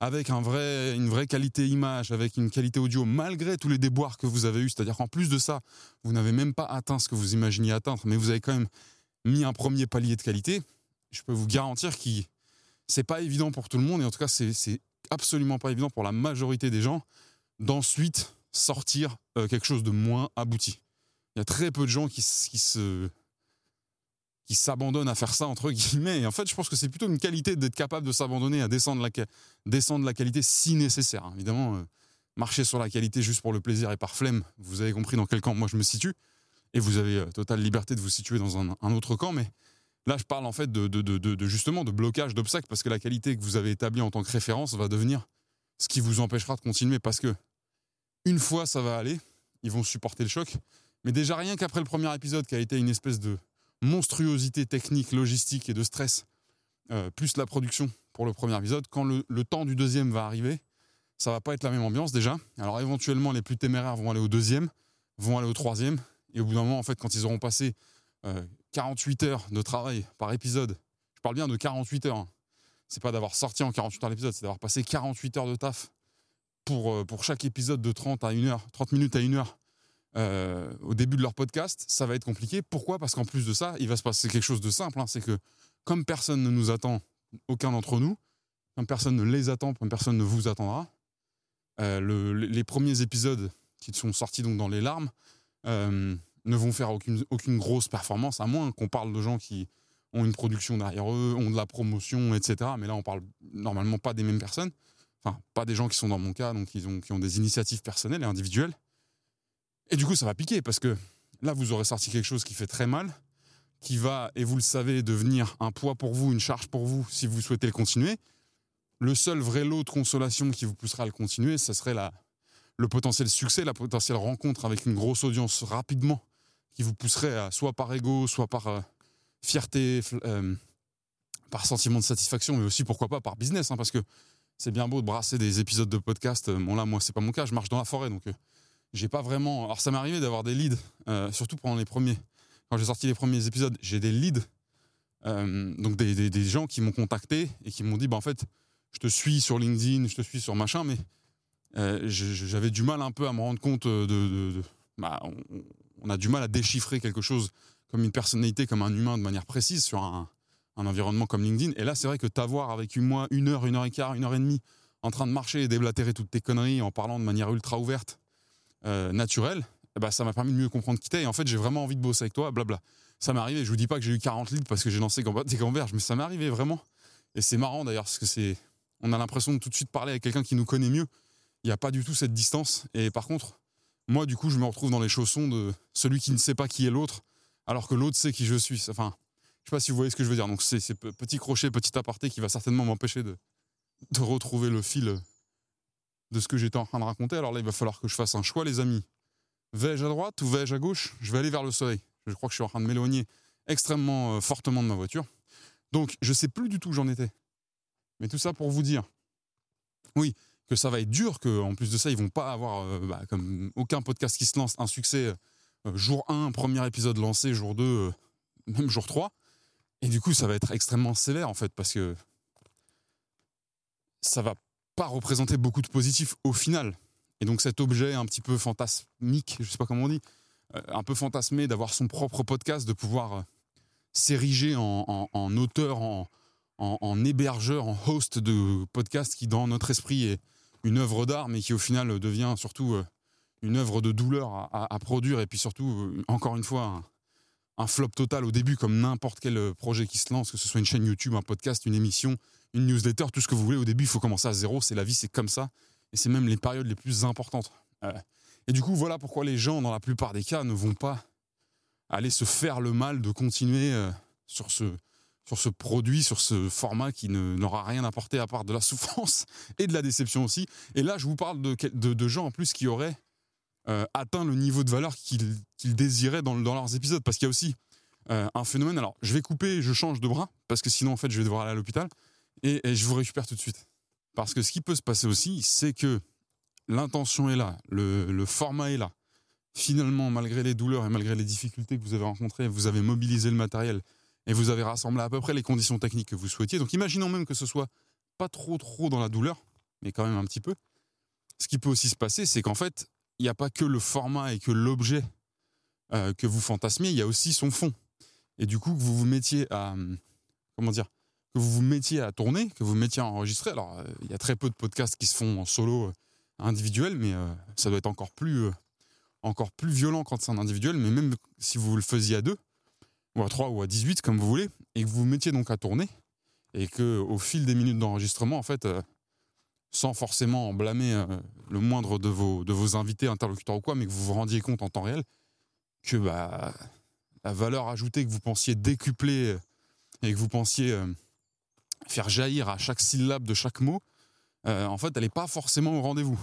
avec une vraie qualité image, avec une qualité audio, malgré tous les déboires que vous avez eus, c'est-à-dire qu'en plus de ça, vous n'avez même pas atteint ce que vous imaginiez atteindre, mais vous avez quand même mis un premier palier de qualité, je peux vous garantir que c'est pas évident pour tout le monde, et en tout cas, c'est absolument pas évident pour la majorité des gens d'ensuite sortir euh, quelque chose de moins abouti. Il y a très peu de gens qui, qui, se, qui s'abandonnent à faire ça entre guillemets. Et en fait, je pense que c'est plutôt une qualité d'être capable de s'abandonner à descendre la, descendre la qualité si nécessaire. Évidemment, euh, marcher sur la qualité juste pour le plaisir et par flemme, vous avez compris dans quel camp moi je me situe. Et vous avez euh, totale liberté de vous situer dans un, un autre camp, mais Là, je parle en fait de, justement de blocage, d'obstacles, parce que la qualité que vous avez établie en tant que référence va devenir ce qui vous empêchera de continuer. Parce que une fois, ça va aller, ils vont supporter le choc. Mais déjà, rien qu'après le premier épisode, qui a été une espèce de monstruosité technique, logistique et de stress, euh, plus la production pour le premier épisode, quand le, le, temps du deuxième va arriver, ça va pas être la même ambiance déjà. Alors éventuellement, les plus téméraires vont aller au deuxième, vont aller au troisième, et au bout d'un moment, en fait, quand ils auront passé euh, 48 heures de travail par épisode. Je parle bien de 48 heures. Hein. C'est pas d'avoir sorti en 48 heures l'épisode, c'est d'avoir passé 48 heures de taf pour, euh, chaque épisode de 30 à 1 heure, 30 minutes à 1 heure euh, au début de leur podcast. Ça va être compliqué. Pourquoi? Parce qu'en plus de ça, il va se passer quelque chose de simple. Hein. c'est que comme personne ne nous attend, aucun d'entre nous, comme personne ne les attend, comme personne ne vous attendra, euh, le, les premiers épisodes qui sont sortis donc dans les larmes, euh, ne vont faire aucune, aucune grosse performance, à moins qu'on parle de gens qui ont une production derrière eux, ont de la promotion, etc. Mais là, on parle normalement pas des mêmes personnes. Enfin, pas des gens qui sont dans mon cas, donc qui ont, qui ont des initiatives personnelles et individuelles. Et du coup, ça va piquer parce que là, vous aurez sorti quelque chose qui fait très mal, qui va, et vous le savez, devenir un poids pour vous, une charge pour vous si vous souhaitez le continuer. Le seul vrai lot de consolation qui vous poussera à le continuer, ce serait la, le potentiel succès, la potentielle rencontre avec une grosse audience rapidement qui vous pousserait à, soit par ego, soit par euh, fierté, euh, par sentiment de satisfaction, mais aussi pourquoi pas par business, hein, parce que c'est bien beau de brasser des épisodes de podcast. Bon là, moi, c'est pas mon cas, je marche dans la forêt, donc euh, j'ai pas vraiment. Alors ça m'est arrivé d'avoir des leads, surtout pendant les premiers. Quand j'ai sorti les premiers épisodes, j'ai des leads, donc des, gens qui m'ont contacté et qui m'ont dit, bah en fait, je te suis sur LinkedIn, je te suis sur machin, mais j'avais du mal un peu à me rendre compte de, bah, on a du mal à déchiffrer quelque chose comme une personnalité, comme un humain de manière précise sur un, environnement comme LinkedIn. Et là, c'est vrai que t'avoir avec moi une heure, une heure et quart, une heure et demie en train de marcher et déblatérer toutes tes conneries en parlant de manière ultra ouverte, euh, naturelle, eh ben, ça m'a permis de mieux comprendre qui t'es. Et en fait, j'ai vraiment envie de bosser avec toi, blabla. Ça m'est arrivé. Je vous dis pas que j'ai eu 40 litres parce que j'ai lancé des gamberges, mais ça m'est arrivé vraiment. Et c'est marrant d'ailleurs parce que c'est, on a l'impression de tout de suite parler avec quelqu'un qui nous connaît mieux. Il n'y a pas du tout cette distance. Et par contre, moi, du coup, je me retrouve dans les chaussons de celui qui ne sait pas qui est l'autre, alors que l'autre sait qui je suis. Enfin, je sais pas si vous voyez ce que je veux dire. Donc, c'est petit crochet, petit aparté qui va certainement m'empêcher de, de retrouver le fil de ce que j'étais en train de raconter. Alors là, il va falloir que je fasse un choix, les amis. Vais-je à droite ou vais-je à gauche? Je vais aller vers le soleil. Je crois que je suis en train de m'éloigner extrêmement euh, fortement de ma voiture. Donc, je sais plus du tout où j'en étais. Mais tout ça pour vous dire. Oui, que ça va être dur, qu'en plus de ça, ils vont pas avoir, euh, bah, comme aucun podcast qui se lance, un succès euh, jour 1, premier épisode lancé, jour 2, euh, même jour 3. Et du coup, ça va être extrêmement sévère, en fait, parce que ça va pas représenter beaucoup de positifs au final. Et donc cet objet un petit peu fantasmique, je sais pas comment on dit, un peu fantasmé d'avoir son propre podcast, de pouvoir s'ériger en, auteur, en, en, hébergeur, en host de podcast qui, dans notre esprit, est, une œuvre d'art, mais qui au final devient surtout euh, une œuvre de douleur à, produire, et puis surtout, euh, encore une fois, un, flop total au début, comme n'importe quel euh, projet qui se lance, que ce soit une chaîne YouTube, un podcast, une émission, une newsletter, tout ce que vous voulez. Au début, il faut commencer à zéro, c'est la vie, c'est comme ça, et c'est même les périodes les plus importantes. et du coup, voilà pourquoi les gens, dans la plupart des cas, ne vont pas aller se faire le mal de continuer sur ce, sur ce produit, sur ce format qui n'aura rien apporté à part de la souffrance et de la déception aussi. Et là, je vous parle de, de, gens en plus qui auraient euh, atteint le niveau de valeur qu'ils désiraient dans, dans, leurs épisodes. Parce qu'il y a aussi euh, un phénomène. Alors, je vais couper, je change de bras, parce que sinon, en fait, je vais devoir aller à l'hôpital. Et, je vous récupère tout de suite. Parce que ce qui peut se passer aussi, c'est que l'intention est là, le, le format est là. Finalement, malgré les douleurs et malgré les difficultés que vous avez rencontrées, vous avez mobilisé le matériel, et vous avez rassemblé à peu près les conditions techniques que vous souhaitiez. Donc imaginons même que ce soit pas trop trop dans la douleur, mais quand même un petit peu. Ce qui peut aussi se passer, c'est qu'en fait, il n'y a pas que le format et que l'objet euh, que vous fantasmiez, il y a aussi son fond. Et du coup, que vous vous mettiez à comment dire, que vous vous mettiez à tourner, que vous vous mettiez à enregistrer. Alors, euh, il y a très peu de podcasts qui se font en solo euh, individuel, mais ça doit être encore plus encore plus violent quand c'est en individuel. Mais même si vous le faisiez à deux, ou à 3 ou à 18, comme vous voulez, et que vous vous mettiez donc à tourner, et que au fil des minutes d'enregistrement, en fait, euh, sans forcément blâmer euh, le moindre de vos, de vos invités, interlocuteurs ou quoi, mais que vous vous rendiez compte en temps réel que bah, la valeur ajoutée que vous pensiez décupler euh, et que vous pensiez faire jaillir à chaque syllabe de chaque mot, en fait, elle n'est pas forcément au rendez-vous.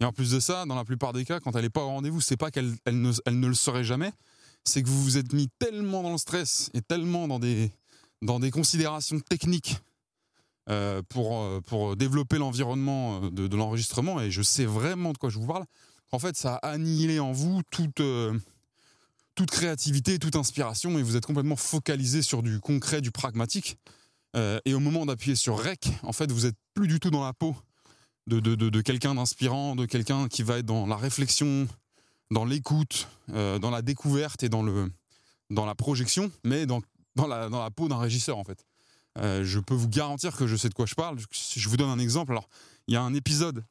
Et en plus de ça, dans la plupart des cas, quand elle n'est pas au rendez-vous, c'est pas qu'elle elle ne, elle ne le serait jamais, c'est que vous vous êtes mis tellement dans le stress et tellement dans des, dans des considérations techniques euh, pour, euh, pour développer l'environnement euh, de, l'enregistrement, et je sais vraiment de quoi je vous parle, qu'en fait, ça a annihilé en vous toute, toute créativité, toute inspiration, et vous êtes complètement focalisé sur du concret, du pragmatique. Et au moment d'appuyer sur REC, en fait, vous êtes plus du tout dans la peau de, de, de, de quelqu'un d'inspirant, de quelqu'un qui va être dans la réflexion, dans l'écoute, euh, dans la découverte et dans, le, dans la projection, mais dans, dans, la, dans la peau d'un régisseur, en fait. Euh, je peux vous garantir que je sais de quoi je parle. Je vous donne un exemple. Alors, il y a un épisode,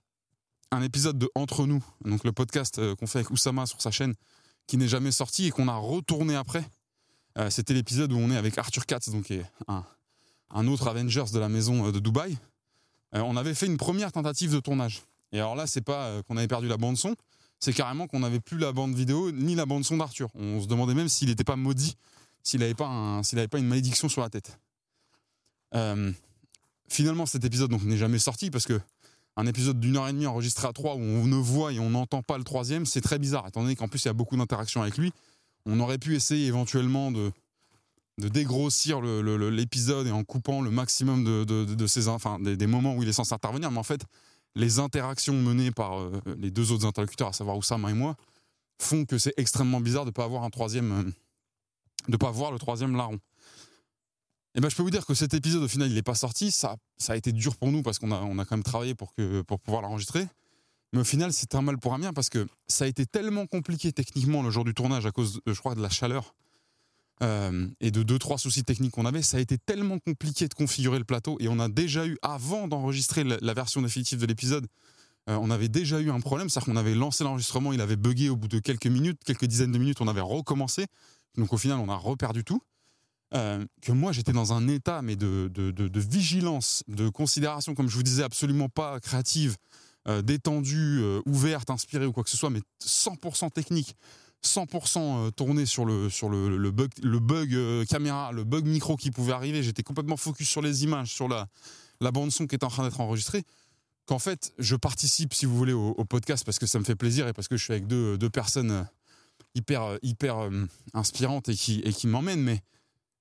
un épisode de Entre nous, donc le podcast euh, qu'on fait avec Oussama sur sa chaîne, qui n'est jamais sorti et qu'on a retourné après. C'était l'épisode où on est avec Arthur Katz, donc un, un autre Avengers de la maison de Dubaï. On avait fait une première tentative de tournage. Et alors là, c'est pas qu'on avait perdu la bande son, c'est carrément qu'on n'avait plus la bande vidéo ni la bande son d'Arthur. On se demandait même s'il n'était pas maudit, s'il n'avait pas, un- pas une malédiction sur la tête. Euh, finalement, cet épisode n'est jamais sorti parce que un épisode d'une heure et demie enregistré à trois où on ne voit et on n'entend pas le troisième, c'est très bizarre. Étant donné qu'en plus il y a beaucoup d'interactions avec lui, on aurait pu essayer éventuellement de, de dégrossir l'épisode et en coupant le maximum de, de, de- enfin, des, des moments où il est censé intervenir. Mais en fait, les interactions menées par euh, les deux autres interlocuteurs, à savoir Oussama et moi, font que c'est extrêmement bizarre de ne pas avoir un troisième, euh, de pas le troisième larron. Et ben, je peux vous dire que cet épisode, au final, il n'est pas sorti. Ça, ça a été dur pour nous parce qu'on a, on a quand même travaillé pour, que, pour pouvoir l'enregistrer. Mais au final, c'est un mal pour un bien parce que ça a été tellement compliqué techniquement le jour du tournage à cause, je crois, de la chaleur euh, et de deux, trois soucis techniques qu'on avait. Ça a été tellement compliqué de configurer le plateau et on a déjà eu, avant d'enregistrer la, version définitive de l'épisode, euh, on avait déjà eu un problème. C'est-à-dire qu'on avait lancé l'enregistrement, il avait bugué au bout de quelques minutes, quelques dizaines de minutes, on avait recommencé. Donc au final, on a reperdu tout. Euh, que moi j'étais dans un état mais de, de, vigilance, de considération, comme je vous disais, absolument pas créative, détendue, ouverte, inspirée ou quoi que ce soit, mais 100% technique, 100% euh, tourné sur le, sur le, bug, le bug euh, caméra, le bug micro qui pouvait arriver. J'étais complètement focus sur les images, sur la, la bande son qui est en train d'être enregistrée. Qu'en fait, je participe, si vous voulez, au, podcast parce que ça me fait plaisir et parce que je suis avec deux, deux personnes euh, hyper, euh, hyper euh, inspirantes et qui, et qui m'emmènent, mais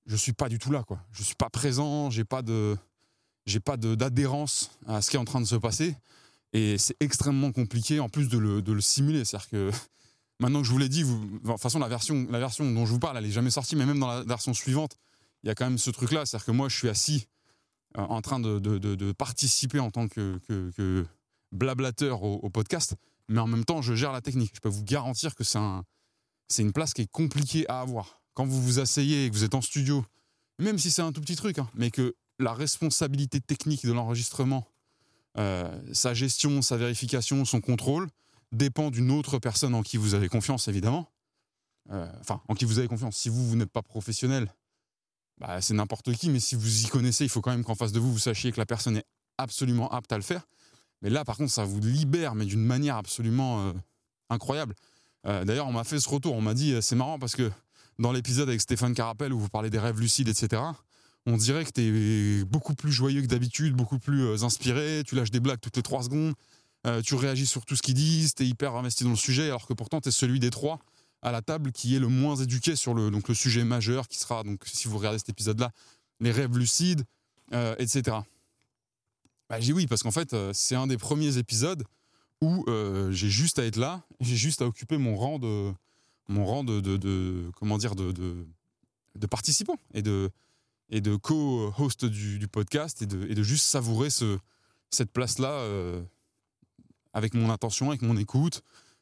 je suis pas du tout là, quoi. Je suis pas présent, j'ai pas pas d'adhérence à ce qui est en train de se passer, et c'est extrêmement compliqué en plus de le, de le simuler. C'est-à-dire que maintenant que je vous l'ai dit, vous, de toute façon la version, la version dont je vous parle, elle est jamais sortie, mais même dans la version suivante, il y a quand même ce truc-là, c'est-à-dire que moi je suis assis euh, en train de, participer en tant que, blablateur au, podcast, mais en même temps je gère la technique. Je peux vous garantir que c'est une place qui est compliquée à avoir. Quand vous vous asseyez et que vous êtes en studio, même si c'est un tout petit truc, hein, mais que la responsabilité technique de l'enregistrement, euh, sa gestion, sa vérification, son contrôle, dépend d'une autre personne en qui vous avez confiance, évidemment. Euh, Enfin, en qui vous avez confiance. Si vous, vous n'êtes pas professionnel, bah, c'est n'importe qui, mais si vous y connaissez, il faut quand même qu'en face de vous, vous sachiez que la personne est absolument apte à le faire. Mais là, par contre, ça vous libère, mais d'une manière absolument euh, incroyable. Euh, D'ailleurs, on m'a fait ce retour. On m'a dit, c'est marrant parce que dans l'épisode avec Stéphane Carapel où vous parlez des rêves lucides, etc., on dirait que tu es beaucoup plus joyeux que d'habitude, beaucoup plus inspiré, tu lâches des blagues toutes les trois secondes, euh, tu réagis sur tout ce qu'ils disent, tu es hyper investi dans le sujet, alors que pourtant tu es celui des trois à la table qui est le moins éduqué sur le, donc, le sujet majeur, qui sera, donc, si vous regardez cet épisode-là, les rêves lucides, euh, etc. Bah, j'ai oui, parce qu'en fait, euh, c'est un des premiers épisodes où j'ai juste à être là, j'ai juste à occuper mon rang de, mon rang de, de, comment dire, de, de, de participant et de, et de co-host du, podcast et de, juste savourer ce, cette place-là avec mon intention, avec mon écoute,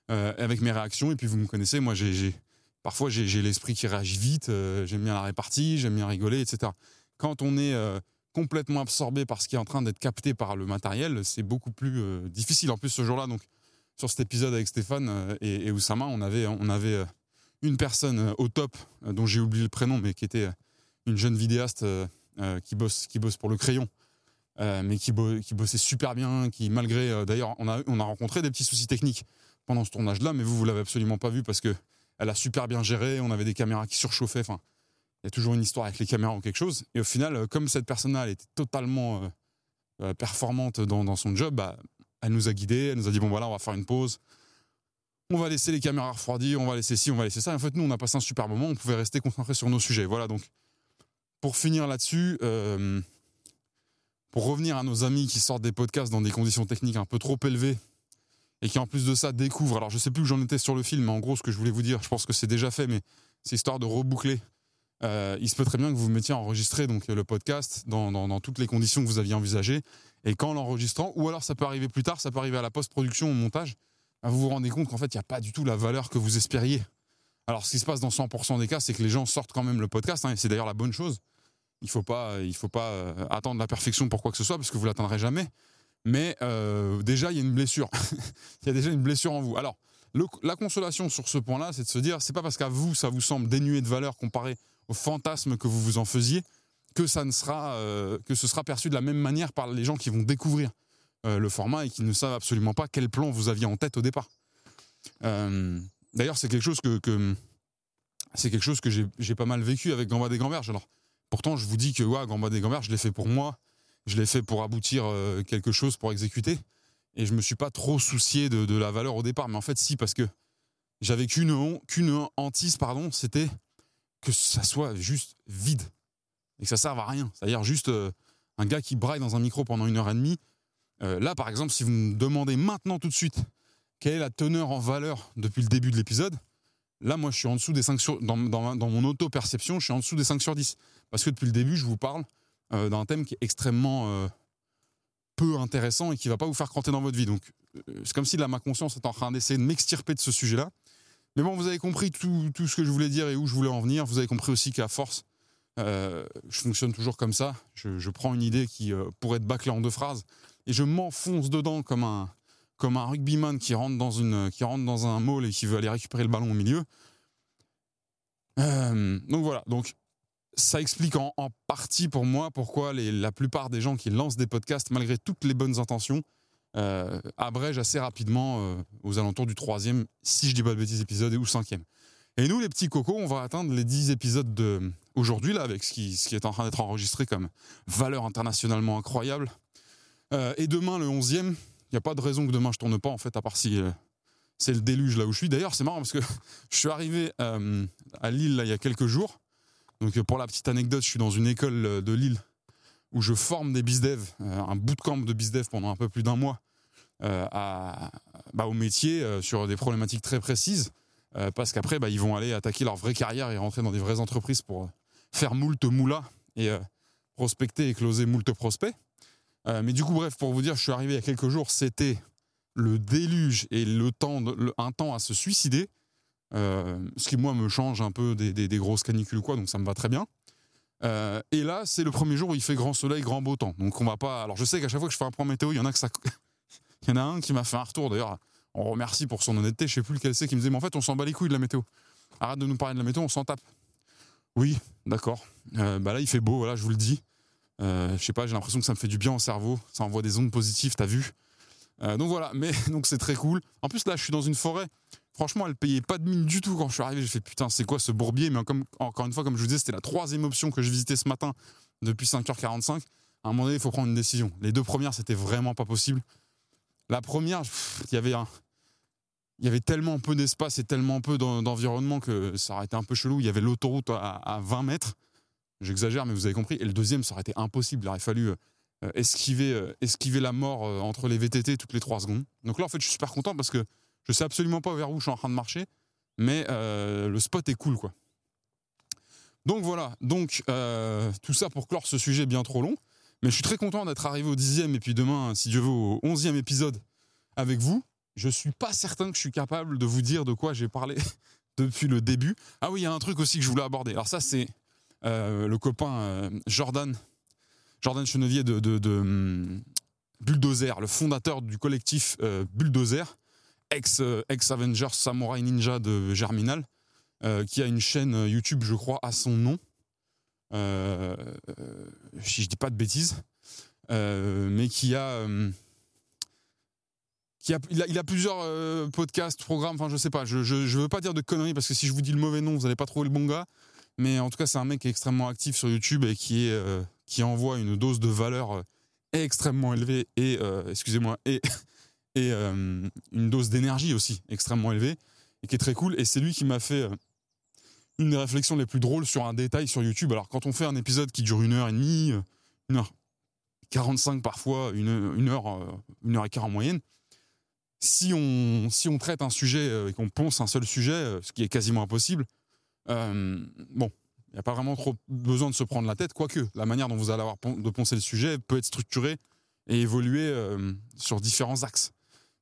euh, avec mes réactions. Et puis vous me connaissez, moi, j'ai, parfois j'ai, l'esprit qui réagit vite, euh, j'aime bien la répartie, j'aime bien rigoler, etc. Quand on est euh, complètement absorbé par ce qui est en train d'être capté par le matériel, c'est beaucoup plus difficile. En plus, ce jour-là, donc, sur cet épisode avec Stéphane et, et Oussama, on avait, on avait une personne au top, dont j'ai oublié le prénom, mais qui était une jeune vidéaste qui, bosse, qui bosse pour le crayon, mais qui, bossait super bien, qui malgré... D'ailleurs, on a, on a rencontré des petits soucis techniques pendant ce tournage-là, mais vous, vous l'avez absolument pas vu parce que elle a super bien géré, on avait des caméras qui surchauffaient, enfin, il y a toujours une histoire avec les caméras ou quelque chose. Et au final, comme cette personne-là, elle était totalement performante dans, son job, bah, elle nous a guidés, elle nous a dit bon voilà, on va faire une pause, on va laisser les caméras refroidir, on va laisser ci, on va laisser ça. En fait, nous, on a passé un super moment, on pouvait rester concentré sur nos sujets. Voilà, donc, pour finir là-dessus, euh, pour revenir à nos amis qui sortent des podcasts dans des conditions techniques un peu trop élevées et qui, en plus de ça, découvrent. Alors, je sais plus où j'en étais sur le film, mais en gros, ce que je voulais vous dire, je pense que c'est déjà fait, mais c'est histoire de reboucler. Euh, il se peut très bien que vous mettiez à enregistrer donc, le podcast dans, toutes les conditions que vous aviez envisagées. Et qu'en l'enregistrant, ou alors ça peut arriver plus tard, ça peut arriver à la post-production, au montage, bah, vous vous rendez compte qu'en fait, il n'y a pas du tout la valeur que vous espériez. Alors, ce qui se passe dans 100% des cas, c'est que les gens sortent quand même le podcast, hein, et c'est d'ailleurs la bonne chose. Il faut pas, il faut pas euh, attendre la perfection pour quoi que ce soit, parce que vous l'atteindrez jamais. Mais euh, déjà, il y a une blessure. il y a déjà une blessure en vous. Alors, la consolation sur ce point-là, c'est de se dire, c'est pas parce qu'à vous, ça vous semble dénué de valeur comparé au fantasme que vous vous en faisiez, que ça ne sera, euh, que ce sera perçu de la même manière par les gens qui vont découvrir le format et qui ne savent absolument pas quel plan vous aviez en tête au départ. D'ailleurs, c'est quelque chose que, que j'ai pas mal vécu avec Gamba des Gamberges. Alors, pourtant, je vous dis que ouais, Gamba des Gamberges, je l'ai fait pour moi, je l'ai fait pour aboutir quelque chose, pour exécuter, et je me suis pas trop soucié de, la valeur au départ. Mais en fait, si, parce que j'avais qu'une qu'une hantise, pardon, c'était que ça soit juste vide et que ça serve à rien. C'est-à-dire juste euh, un gars qui braille dans un micro pendant une heure et demie. Euh, là, par exemple, si vous me demandez maintenant tout de suite quelle est la teneur en valeur depuis le début de l'épisode, là, moi, je suis en dessous des 5 sur... Dans, dans, mon auto-perception, je suis en dessous des 5 sur 10. Parce que depuis le début, je vous parle euh, d'un thème qui est extrêmement peu intéressant et qui va pas vous faire cranter dans votre vie. Donc, c'est comme si là, ma conscience est en train d'essayer de m'extirper de ce sujet-là. Mais bon, vous avez compris tout, ce que je voulais dire et où je voulais en venir. Vous avez compris aussi qu'à force euh, je fonctionne toujours comme ça. Je, prends une idée qui euh, pourrait être bâclée en deux phrases et je m'enfonce dedans comme un, comme un rugbyman qui rentre, dans une, qui rentre dans un mall et qui veut aller récupérer le ballon au milieu. Euh, donc voilà, donc ça explique en, partie pour moi pourquoi la plupart des gens qui lancent des podcasts, malgré toutes les bonnes intentions, abrègent assez rapidement aux alentours du troisième, si je dis pas de bêtises, épisode ou cinquième. Et nous, les petits cocos, on va atteindre les 10 épisodes de aujourd'hui, là, avec ce qui, est en train d'être enregistré comme valeur internationalement incroyable. Euh, et demain, le 11e, il n'y a pas de raison que demain je tourne pas, en fait, à part si euh, c'est le déluge là où je suis. D'ailleurs, c'est marrant parce que je suis arrivé euh, à Lille il y a quelques jours. Donc, pour la petite anecdote, je suis dans une école de Lille où je forme des bizdev, un bootcamp de bizdev pendant un peu plus d'un mois bah, au métier sur des problématiques très précises. Euh, parce qu'après, bah, ils vont aller attaquer leur vraie carrière et rentrer dans des vraies entreprises pour euh, faire moult moula et euh, prospecter et closer moult prospects. Mais du coup, bref, pour vous dire, je suis arrivé il y a quelques jours, c'était le déluge et le temps, un temps à se suicider. ce qui, moi, me change un peu des, grosses canicules ou quoi, donc ça me va très bien. et là, c'est le premier jour où il fait grand soleil, grand beau temps. Donc on va pas. Alors je sais qu'à chaque fois que je fais un point météo, il y en a que il y en a un qui m'a fait un retour d'ailleurs on remercie pour son honnêteté. Je sais plus lequel c'est qui me disait, mais en fait, on s'en bat les couilles de la météo. Arrête de nous parler de la météo, on s'en tape. Oui, d'accord. Euh, bah là, il fait beau, voilà, je vous le dis. Euh, je sais pas, j'ai l'impression que ça me fait du bien au cerveau. Ça envoie des ondes positives, t'as vu. Euh, donc voilà, mais donc c'est très cool. En plus, là, je suis dans une forêt. Franchement, elle payait pas de mine du tout quand je suis arrivé. J'ai fait putain, c'est quoi ce bourbier? Mais encore une fois, comme je vous disais, c'était la troisième option que je visitais ce matin depuis 5h45. À un moment donné, il faut prendre une décision. Les deux premières, c'était vraiment pas possible. La première, il y avait un, il y avait tellement peu d'espace et tellement peu d'environnement que ça aurait été un peu chelou. Il y avait l'autoroute à, 20 mètres. J'exagère, mais vous avez compris. Et le deuxième, ça aurait été impossible. Il aurait fallu euh, esquiver, euh, esquiver la mort euh, entre les VTT toutes les 3 secondes. Donc là, en fait, je suis super content parce que je sais absolument pas vers où je suis en train de marcher. Mais le spot est cool, quoi. Donc voilà. Donc, tout ça pour clore ce sujet bien trop long. Mais je suis très content d'être arrivé au dixième et puis demain, si Dieu veut, au onzième épisode avec vous je suis pas certain que je suis capable de vous dire de quoi j'ai parlé depuis le début. Ah oui, il y a un truc aussi que je voulais aborder. Alors ça, c'est le copain euh, Jordan, Jordan Chenevier de, hum, Bulldozer, le fondateur du collectif euh, Bulldozer, ex, ex Avengers Samurai Ninja de Germinal. qui a une chaîne YouTube, je crois, à son nom. si je dis pas de bêtises. mais qui a il, a, plusieurs euh, podcasts, programmes, enfin je sais pas, je, je, veux pas dire de conneries parce que si je vous dis le mauvais nom, vous n'allez pas trouver le bon gars. Mais en tout cas, c'est un mec extrêmement actif sur YouTube et qui, euh, envoie une dose de valeur euh, extrêmement élevée et, excusez-moi, et, une dose d'énergie aussi extrêmement élevée et qui est très cool. Et c'est lui qui m'a fait une des réflexions les plus drôles sur un détail sur YouTube. Alors quand on fait un épisode qui dure une heure et demie, une heure 45 parfois, une, une heure, une heure et quart en moyenne, si on, si on traite un sujet euh, et qu'on ponce un seul sujet, euh, ce qui est quasiment impossible, euh, bon, il n'y a pas vraiment trop besoin de se prendre la tête, quoique la manière dont vous allez avoir de poncer le sujet peut être structurée et évoluer sur différents axes.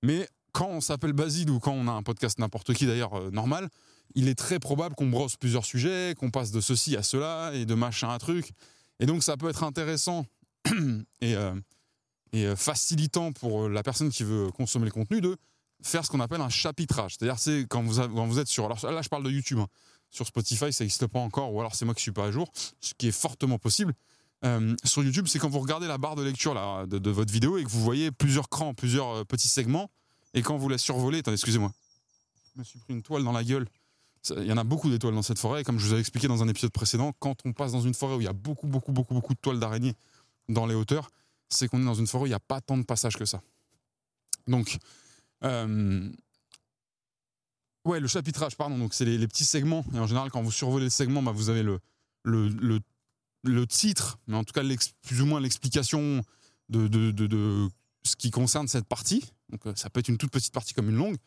Mais quand on s'appelle Basile ou quand on a un podcast n'importe qui d'ailleurs normal, il est très probable qu'on brosse plusieurs sujets, qu'on passe de ceci à cela et de machin à truc. Et donc ça peut être intéressant et, euh, facilitant pour euh, la personne qui veut consommer le contenu de faire ce qu'on appelle un chapitrage. C'est-à-dire, c'est quand vous, quand vous êtes sur. Alors là, je parle de YouTube. Hein. Sur Spotify, ça n'existe pas encore, ou alors c'est moi qui suis pas à jour, ce qui est fortement possible. Euh, sur YouTube, c'est quand vous regardez la barre de lecture de, votre vidéo et que vous voyez plusieurs crans, plusieurs petits segments, et quand vous la survolez, attendez, excusez-moi, je me suis pris une toile dans la gueule. Il y en a beaucoup d'étoiles dans cette forêt, et comme je vous avais expliqué dans un épisode précédent, quand on passe dans une forêt où il y a beaucoup, beaucoup, beaucoup, beaucoup de toiles d'araignées dans les hauteurs, c'est qu'on est dans une forêt où il n'y a pas tant de passages que ça. Donc, euh, ouais, le chapitrage, pardon, donc c'est les, petits segments. Et en général, quand vous survolez le segment, bah, vous avez le, le, le, titre, mais en tout cas plus ou moins l'explication de, de, de, ce qui concerne cette partie. Donc, euh, ça peut être une toute petite partie comme une longue.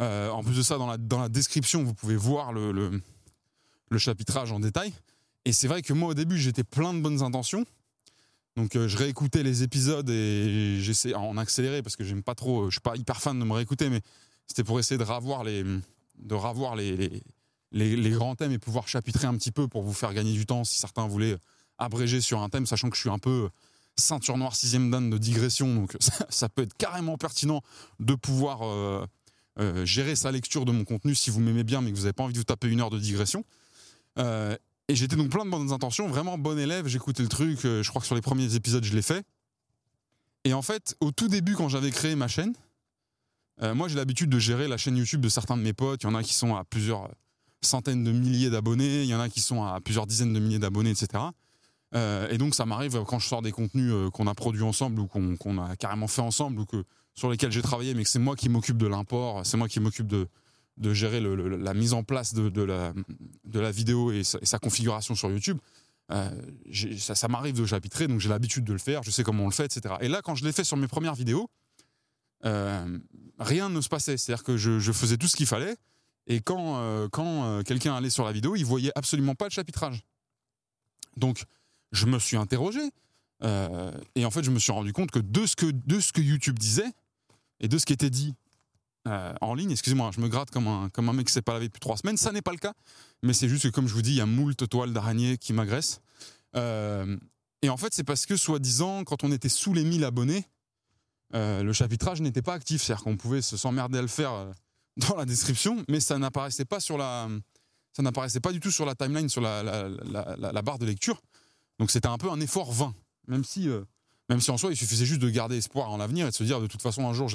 Euh, en plus de ça, dans la, dans la description, vous pouvez voir le, le, chapitrage en détail. Et c'est vrai que moi, au début, j'étais plein de bonnes intentions. Donc euh, je réécoutais les épisodes et j'essaie en accéléré parce que j'aime pas trop, je suis pas hyper fan de me réécouter, mais c'était pour essayer de ravoir les, de ravoir les, les, grands thèmes et pouvoir chapitrer un petit peu pour vous faire gagner du temps si certains voulaient abréger sur un thème, sachant que je suis un peu ceinture noire sixième dan de digression, donc ça, peut être carrément pertinent de pouvoir euh, euh, gérer sa lecture de mon contenu si vous m'aimez bien mais que vous n'avez pas envie de vous taper une heure de digression. Et j'étais donc plein de bonnes intentions, vraiment bon élève, j'écoutais le truc, euh, je crois que sur les premiers épisodes je l'ai fait. Et en fait, au tout début quand j'avais créé ma chaîne, euh, moi j'ai l'habitude de gérer la chaîne YouTube de certains de mes potes, il y en a qui sont à plusieurs centaines de milliers d'abonnés, il y en a qui sont à plusieurs dizaines de milliers d'abonnés, etc. Euh, et donc ça m'arrive quand je sors des contenus qu'on a produits ensemble ou qu'on a carrément fait ensemble ou que, sur lesquels j'ai travaillé, mais que c'est moi qui m'occupe de l'import, c'est moi qui m'occupe de, gérer la mise en place de, la, vidéo et sa, configuration sur YouTube. Euh, ça, m'arrive de chapitrer, donc j'ai l'habitude de le faire, je sais comment on le fait, etc. Et là, quand je l'ai fait sur mes premières vidéos, euh, rien ne se passait. C'est-à-dire que je, faisais tout ce qu'il fallait, et quand, euh, quand quelqu'un allait sur la vidéo, il voyait absolument pas le chapitrage. Donc, je me suis interrogé, et en fait, je me suis rendu compte que de ce que, de ce que YouTube disait, et de ce qui était dit euh, en ligne. Excusez-moi, je me gratte comme un, comme un mec qui s'est pas lavé depuis trois semaines. Ça n'est pas le cas, mais c'est juste que, comme je vous dis, il y a moult toiles d'araignée qui m'agressent. Euh, et en fait, c'est parce que, soi-disant, quand on était sous les 1000 abonnés, euh, le chapitrage n'était pas actif. C'est-à-dire qu'on pouvait se s'emmerder à le faire dans la description, mais ça n'apparaissait pas sur la. Ça n'apparaissait pas du tout sur la timeline, sur la, barre de lecture. Donc c'était un peu un effort vain. Même si, même si en soi, il suffisait juste de garder espoir en l'avenir et de se dire de toute façon, un jour,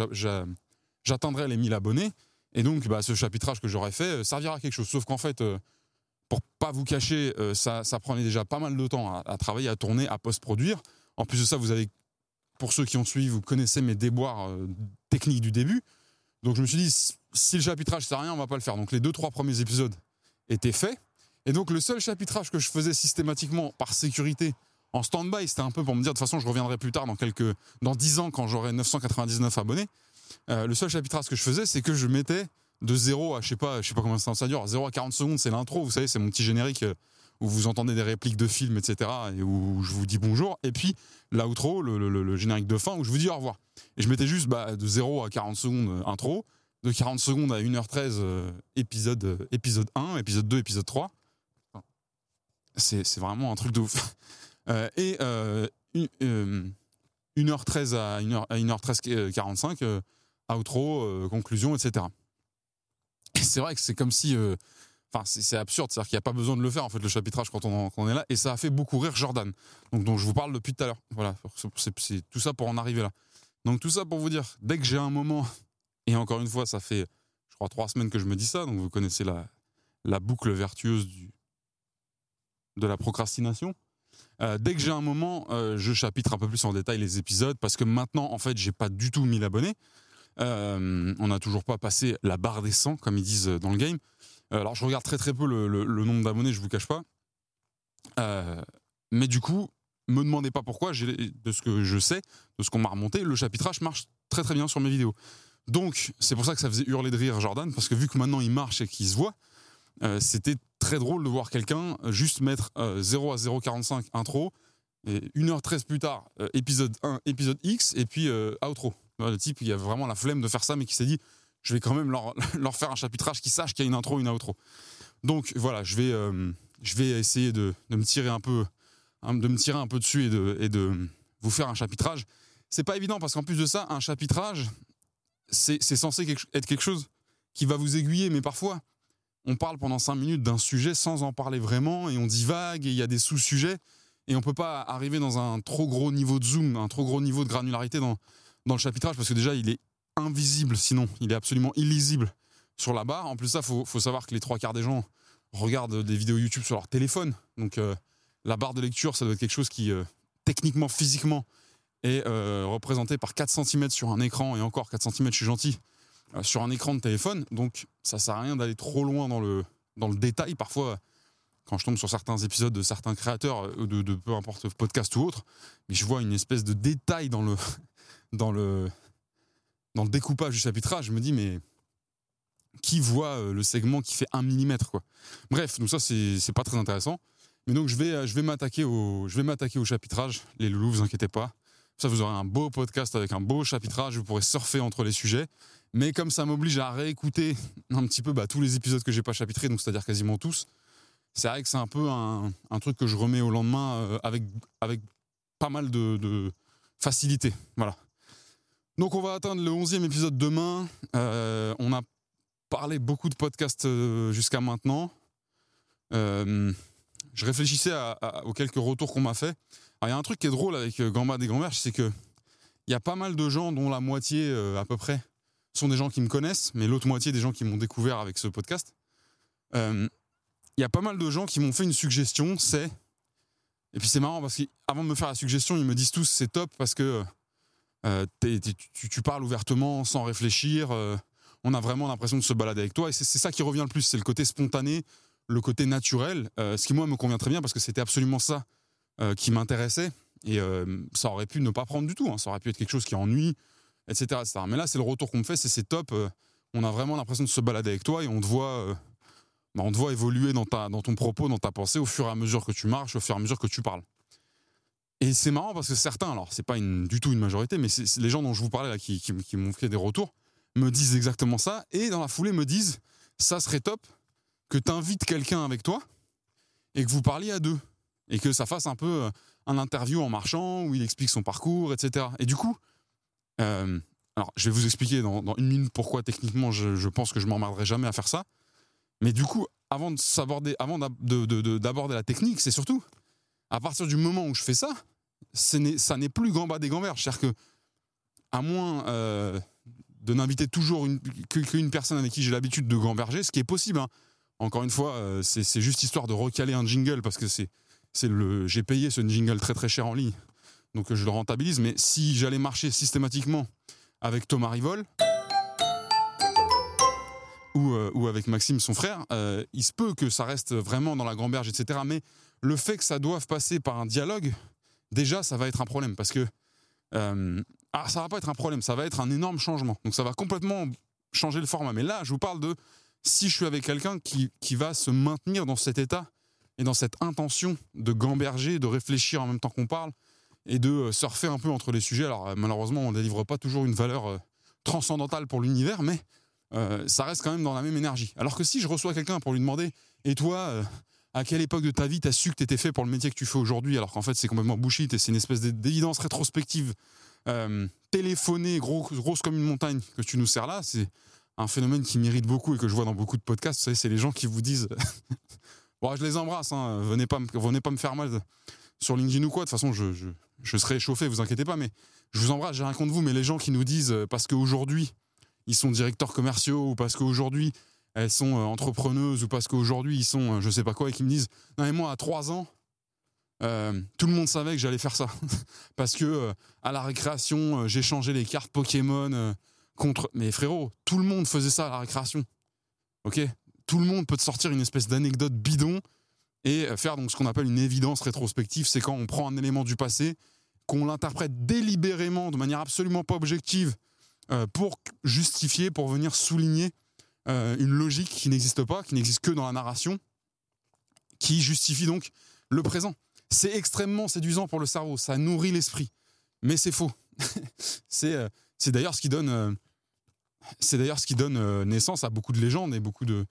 j'attendrai les 1000 abonnés. Et donc, bah, ce chapitrage que j'aurais fait euh, servira à quelque chose. Sauf qu'en fait, euh, pour pas vous cacher, euh, ça, ça, prenait déjà pas mal de temps à, travailler, à tourner, à post-produire. En plus de ça, vous avez, pour ceux qui ont suivi, vous connaissez mes déboires techniques du début. Donc, je me suis dit, si le chapitrage sert à rien, on va pas le faire. Donc, les deux, trois premiers épisodes étaient faits. Et donc, le seul chapitrage que je faisais systématiquement par sécurité en stand-by, c'était un peu pour me dire, de toute façon, je reviendrai plus tard dans quelques, dans 10 ans quand j'aurai 999 abonnés. Euh, le seul chapitrage que je faisais, c'est que je mettais de 0 à, je sais pas, je sais pas combien ça dure, 0 à 40 secondes, c'est l'intro, vous savez, c'est mon petit générique euh, où vous entendez des répliques de films, etc., et où je vous dis bonjour, et puis l'outro, le, le, générique de fin, où je vous dis au revoir. Et je mettais juste bah, de 0 à 40 secondes euh, intro, de 40 secondes à 1h13 épisode, épisode 1, épisode 2, épisode 3. C'est vraiment un truc de ouf. et 1h13 à 1h, à 1h13 45 outro, euh, conclusion, etc. Et c'est vrai que c'est comme si, euh, Enfin, c'est absurde, c'est-à-dire qu'il n'y a pas besoin de le faire en fait le chapitrage quand on, est là, et ça a fait beaucoup rire Jordan, donc dont je vous parle depuis tout à l'heure. Voilà, c'est tout ça pour en arriver là. Donc tout ça pour vous dire, dès que j'ai un moment, et encore une fois, ça fait, je crois, trois semaines que je me dis ça, donc vous connaissez la, la boucle vertueuse de la procrastination. Euh, dès que j'ai un moment, euh, je chapitre un peu plus en détail les épisodes parce que maintenant, en fait, j'ai pas du tout 1000 abonnés. Euh, on n'a toujours pas passé la barre des 100, comme ils disent dans le game. Alors, je regarde très très peu le, nombre d'abonnés, je vous cache pas. mais du coup, me demandez pas pourquoi, de ce que je sais, de ce qu'on m'a remonté, le chapitrage marche très très bien sur mes vidéos. Donc, c'est pour ça que ça faisait hurler de rire Jordan, parce que vu que maintenant il marche et qu'il se voit, c'était très drôle de voir quelqu'un juste mettre 0 à 0,45 intro, et 1h13 plus tard, épisode 1, épisode X, et puis outro. Le type, il a vraiment la flemme de faire ça, mais qui s'est dit, je vais quand même leur, faire un chapitrage qui sache qu'il y a une intro, une outro. Donc voilà, je vais, euh, je vais essayer de, de, me tirer un peu, hein, de me tirer un peu dessus et de, et de vous faire un chapitrage. C'est pas évident parce qu'en plus de ça, un chapitrage, c'est censé être quelque chose qui va vous aiguiller, mais parfois, on parle pendant 5 minutes d'un sujet sans en parler vraiment et on divague et il y a des sous-sujets et on peut pas arriver dans un trop gros niveau de zoom, un trop gros niveau de granularité dans, dans le chapitrage parce que déjà il est invisible sinon, il est absolument illisible sur la barre. En plus ça, faut, faut savoir que les trois quarts des gens regardent des vidéos YouTube sur leur téléphone, donc euh, la barre de lecture, ça doit être quelque chose qui euh, techniquement, physiquement est euh, représenté par 4 cm sur un écran et encore 4 cm, je suis gentil, sur un écran de téléphone. Donc ça sert à rien d'aller trop loin dans le dans le détail. Parfois, quand je tombe sur certains épisodes de certains créateurs, de, de peu importe podcast ou autre, mais je vois une espèce de détail dans le dans le, dans le découpage du chapitrage, je me dis, mais qui voit euh, le segment qui fait un millimètre quoi? Bref, donc ça c'est pas très intéressant. Mais donc je vais euh, je vais m'attaquer au je vais m'attaquer au chapitrage. Les loulous, vous inquiétez pas. Ça vous aurez un beau podcast avec un beau chapitrage. Vous pourrez surfer entre les sujets. Mais comme ça m'oblige à réécouter un petit peu bah, tous les épisodes que j'ai pas chapitrés, donc c'est-à-dire quasiment tous. C'est vrai que c'est un peu un, truc que je remets au lendemain euh, avec avec pas mal de, de facilité. Voilà. Donc on va atteindre le 11e épisode demain. Euh, on a parlé beaucoup de podcasts euh, jusqu'à maintenant. Euh, je réfléchissais aux quelques retours qu'on m'a fait. il y a un truc qui est drôle avec Gamba des Grands c'est que il y a pas mal de gens dont la moitié à peu près sont des gens qui me connaissent, mais l'autre moitié des gens qui m'ont découvert avec ce podcast. Il y a pas mal de gens qui m'ont fait une suggestion, c'est et puis c'est marrant parce qu'avant de me faire la suggestion, ils me disent tous c'est top parce que euh, tu, parles ouvertement sans réfléchir. Euh, on a vraiment l'impression de se balader avec toi. Et c'est ça qui revient le plus, c'est le côté spontané, le côté naturel. Euh, ce qui, moi, me convient très bien parce que c'était absolument ça qui m'intéressait. Et ça aurait pu ne pas prendre du tout. Hein. Ça aurait pu être quelque chose qui ennuie, etc. Mais là, c'est le retour qu'on me fait, c'est top. on a vraiment l'impression de se balader avec toi et on te voit. Bah, on te voit évoluer dans, ton propos, dans ta pensée, au fur et à mesure que tu marches, au fur et à mesure que tu parles. Et c'est marrant parce que certains, alors c'est pas du tout une majorité, mais c'est les gens dont je vous parlais là qui, m'ont fait des retours, me disent exactement ça, et dans la foulée me disent ça serait top que tu invites quelqu'un avec toi et que vous parliez à deux, et que ça fasse un peu euh, un interview en marchant où il explique son parcours, etc. Et du coup, euh, alors je vais vous expliquer dans, une minute pourquoi techniquement je, pense que je m'emmerderai jamais à faire ça, mais du coup, avant de avant d'aborder la technique, c'est surtout à partir du moment où je fais ça, ça n'est plus Gamba des Gambers. C'est-à-dire que, à moins euh, de n'inviter toujours qu'une personne avec qui j'ai l'habitude de gamberger, ce qui est possible. Hein. Encore une fois, euh, c'est juste histoire de recaler un jingle parce que c'est le j'ai payé ce jingle très très cher en ligne, donc je le rentabilise. Mais si j'allais marcher systématiquement avec Thomas Rivol ou, euh, ou avec Maxime son frère, il se peut que ça reste vraiment dans la gamberge, etc. Mais le fait que ça doive passer par un dialogue, déjà, ça va être un problème parce que euh, ah, ça va pas être un problème, ça va être un énorme changement. Donc ça va complètement changer le format. Mais là, je vous parle de si je suis avec quelqu'un qui, qui va se maintenir dans cet état et dans cette intention de gamberger, de réfléchir en même temps qu'on parle et de euh, surfer un peu entre les sujets. Alors euh, malheureusement, on ne délivre pas toujours une valeur euh, transcendantale pour l'univers, mais ça reste quand même dans la même énergie. Alors que si je reçois quelqu'un pour lui demander, et toi, à quelle époque de ta vie t'as su que t'étais fait pour le métier que tu fais aujourd'hui, alors qu'en fait c'est complètement bullshit et c'est une espèce d'évidence rétrospective euh, téléphonée, grosse comme une montagne que tu nous sers là, c'est un phénomène qui m'irrite beaucoup et que je vois dans beaucoup de podcasts, vous savez, c'est les gens qui vous disent Bon, je les embrasse, hein, venez, pas, me- venez pas me faire mal sur LinkedIn ou quoi. De toute façon, je, je, je serai échauffé, vous inquiétez pas, mais je vous embrasse, j'ai rien contre vous, mais les gens qui nous disent euh, parce qu'aujourd'hui, ils sont directeurs commerciaux ou parce qu'aujourd'hui, elles sont euh, entrepreneuses ou parce qu'aujourd'hui, ils sont euh, je sais pas quoi et qui me disent Non, mais moi, à 3 ans, euh, tout le monde savait que j'allais faire ça. parce que à la récréation, j'ai changé les cartes Pokémon contre. Mais frérot, tout le monde faisait ça à la récréation. Ok? Tout le monde peut te sortir une espèce d'anecdote bidon et faire donc ce qu'on appelle une évidence rétrospective. C'est quand on prend un élément du passé, qu'on l'interprète délibérément, de manière absolument pas objective, pour justifier, pour venir souligner euh, une logique qui n'existe pas, qui n'existe que dans la narration, qui justifie donc le présent. C'est extrêmement séduisant pour le cerveau, ça nourrit l'esprit, mais c'est faux. c'est euh, d'ailleurs ce qui donne, euh, ce qui donne euh, naissance à beaucoup de légendes et beaucoup de,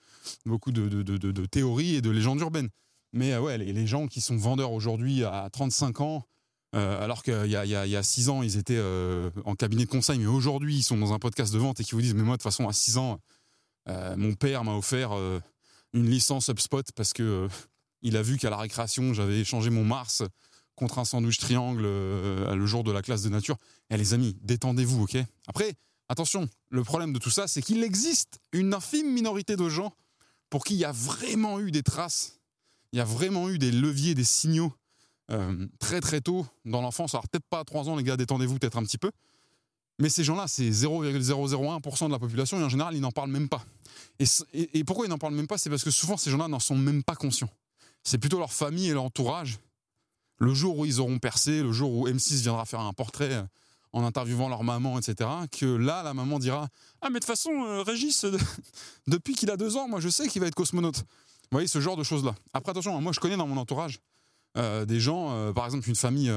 beaucoup de, de- de- théories et de légendes urbaines. Mais ouais, les, les gens qui sont vendeurs aujourd'hui à 35 ans, alors qu'il y a, il y, a, il y a 6 ans, ils étaient en cabinet de conseil, mais aujourd'hui, ils sont dans un podcast de vente et qui vous disent Mais moi, de toute façon, à 6 ans, mon père m'a offert euh, une licence HubSpot parce que euh, il a vu qu'à la récréation, j'avais échangé mon Mars contre un sandwich triangle euh, le jour de la classe de nature. Eh les amis, détendez-vous, ok? Après, attention, le problème de tout ça, c'est qu'il existe une infime minorité de gens pour qui il y a vraiment eu des traces, il y a vraiment eu des leviers, des signaux euh, très très tôt dans l'enfance. Alors peut-être pas à 3 ans, les gars, détendez-vous peut-être un petit peu. Mais ces gens-là, c'est 0,001% de la population et en général, ils n'en parlent même pas. Et, pourquoi ils n'en parlent même pas? C'est parce que souvent, ces gens-là n'en sont même pas conscients. C'est plutôt leur famille et leur entourage. Le jour où ils auront percé, le jour où M6 viendra faire un portrait euh, en interviewant leur maman, etc., que là, la maman dira Ah, mais de toute façon, euh, Régis, euh, depuis qu'il a deux ans, moi, je sais qu'il va être cosmonaute. Vous voyez, ce genre de choses-là. Après, attention, moi, je connais dans mon entourage des gens, par exemple, une famille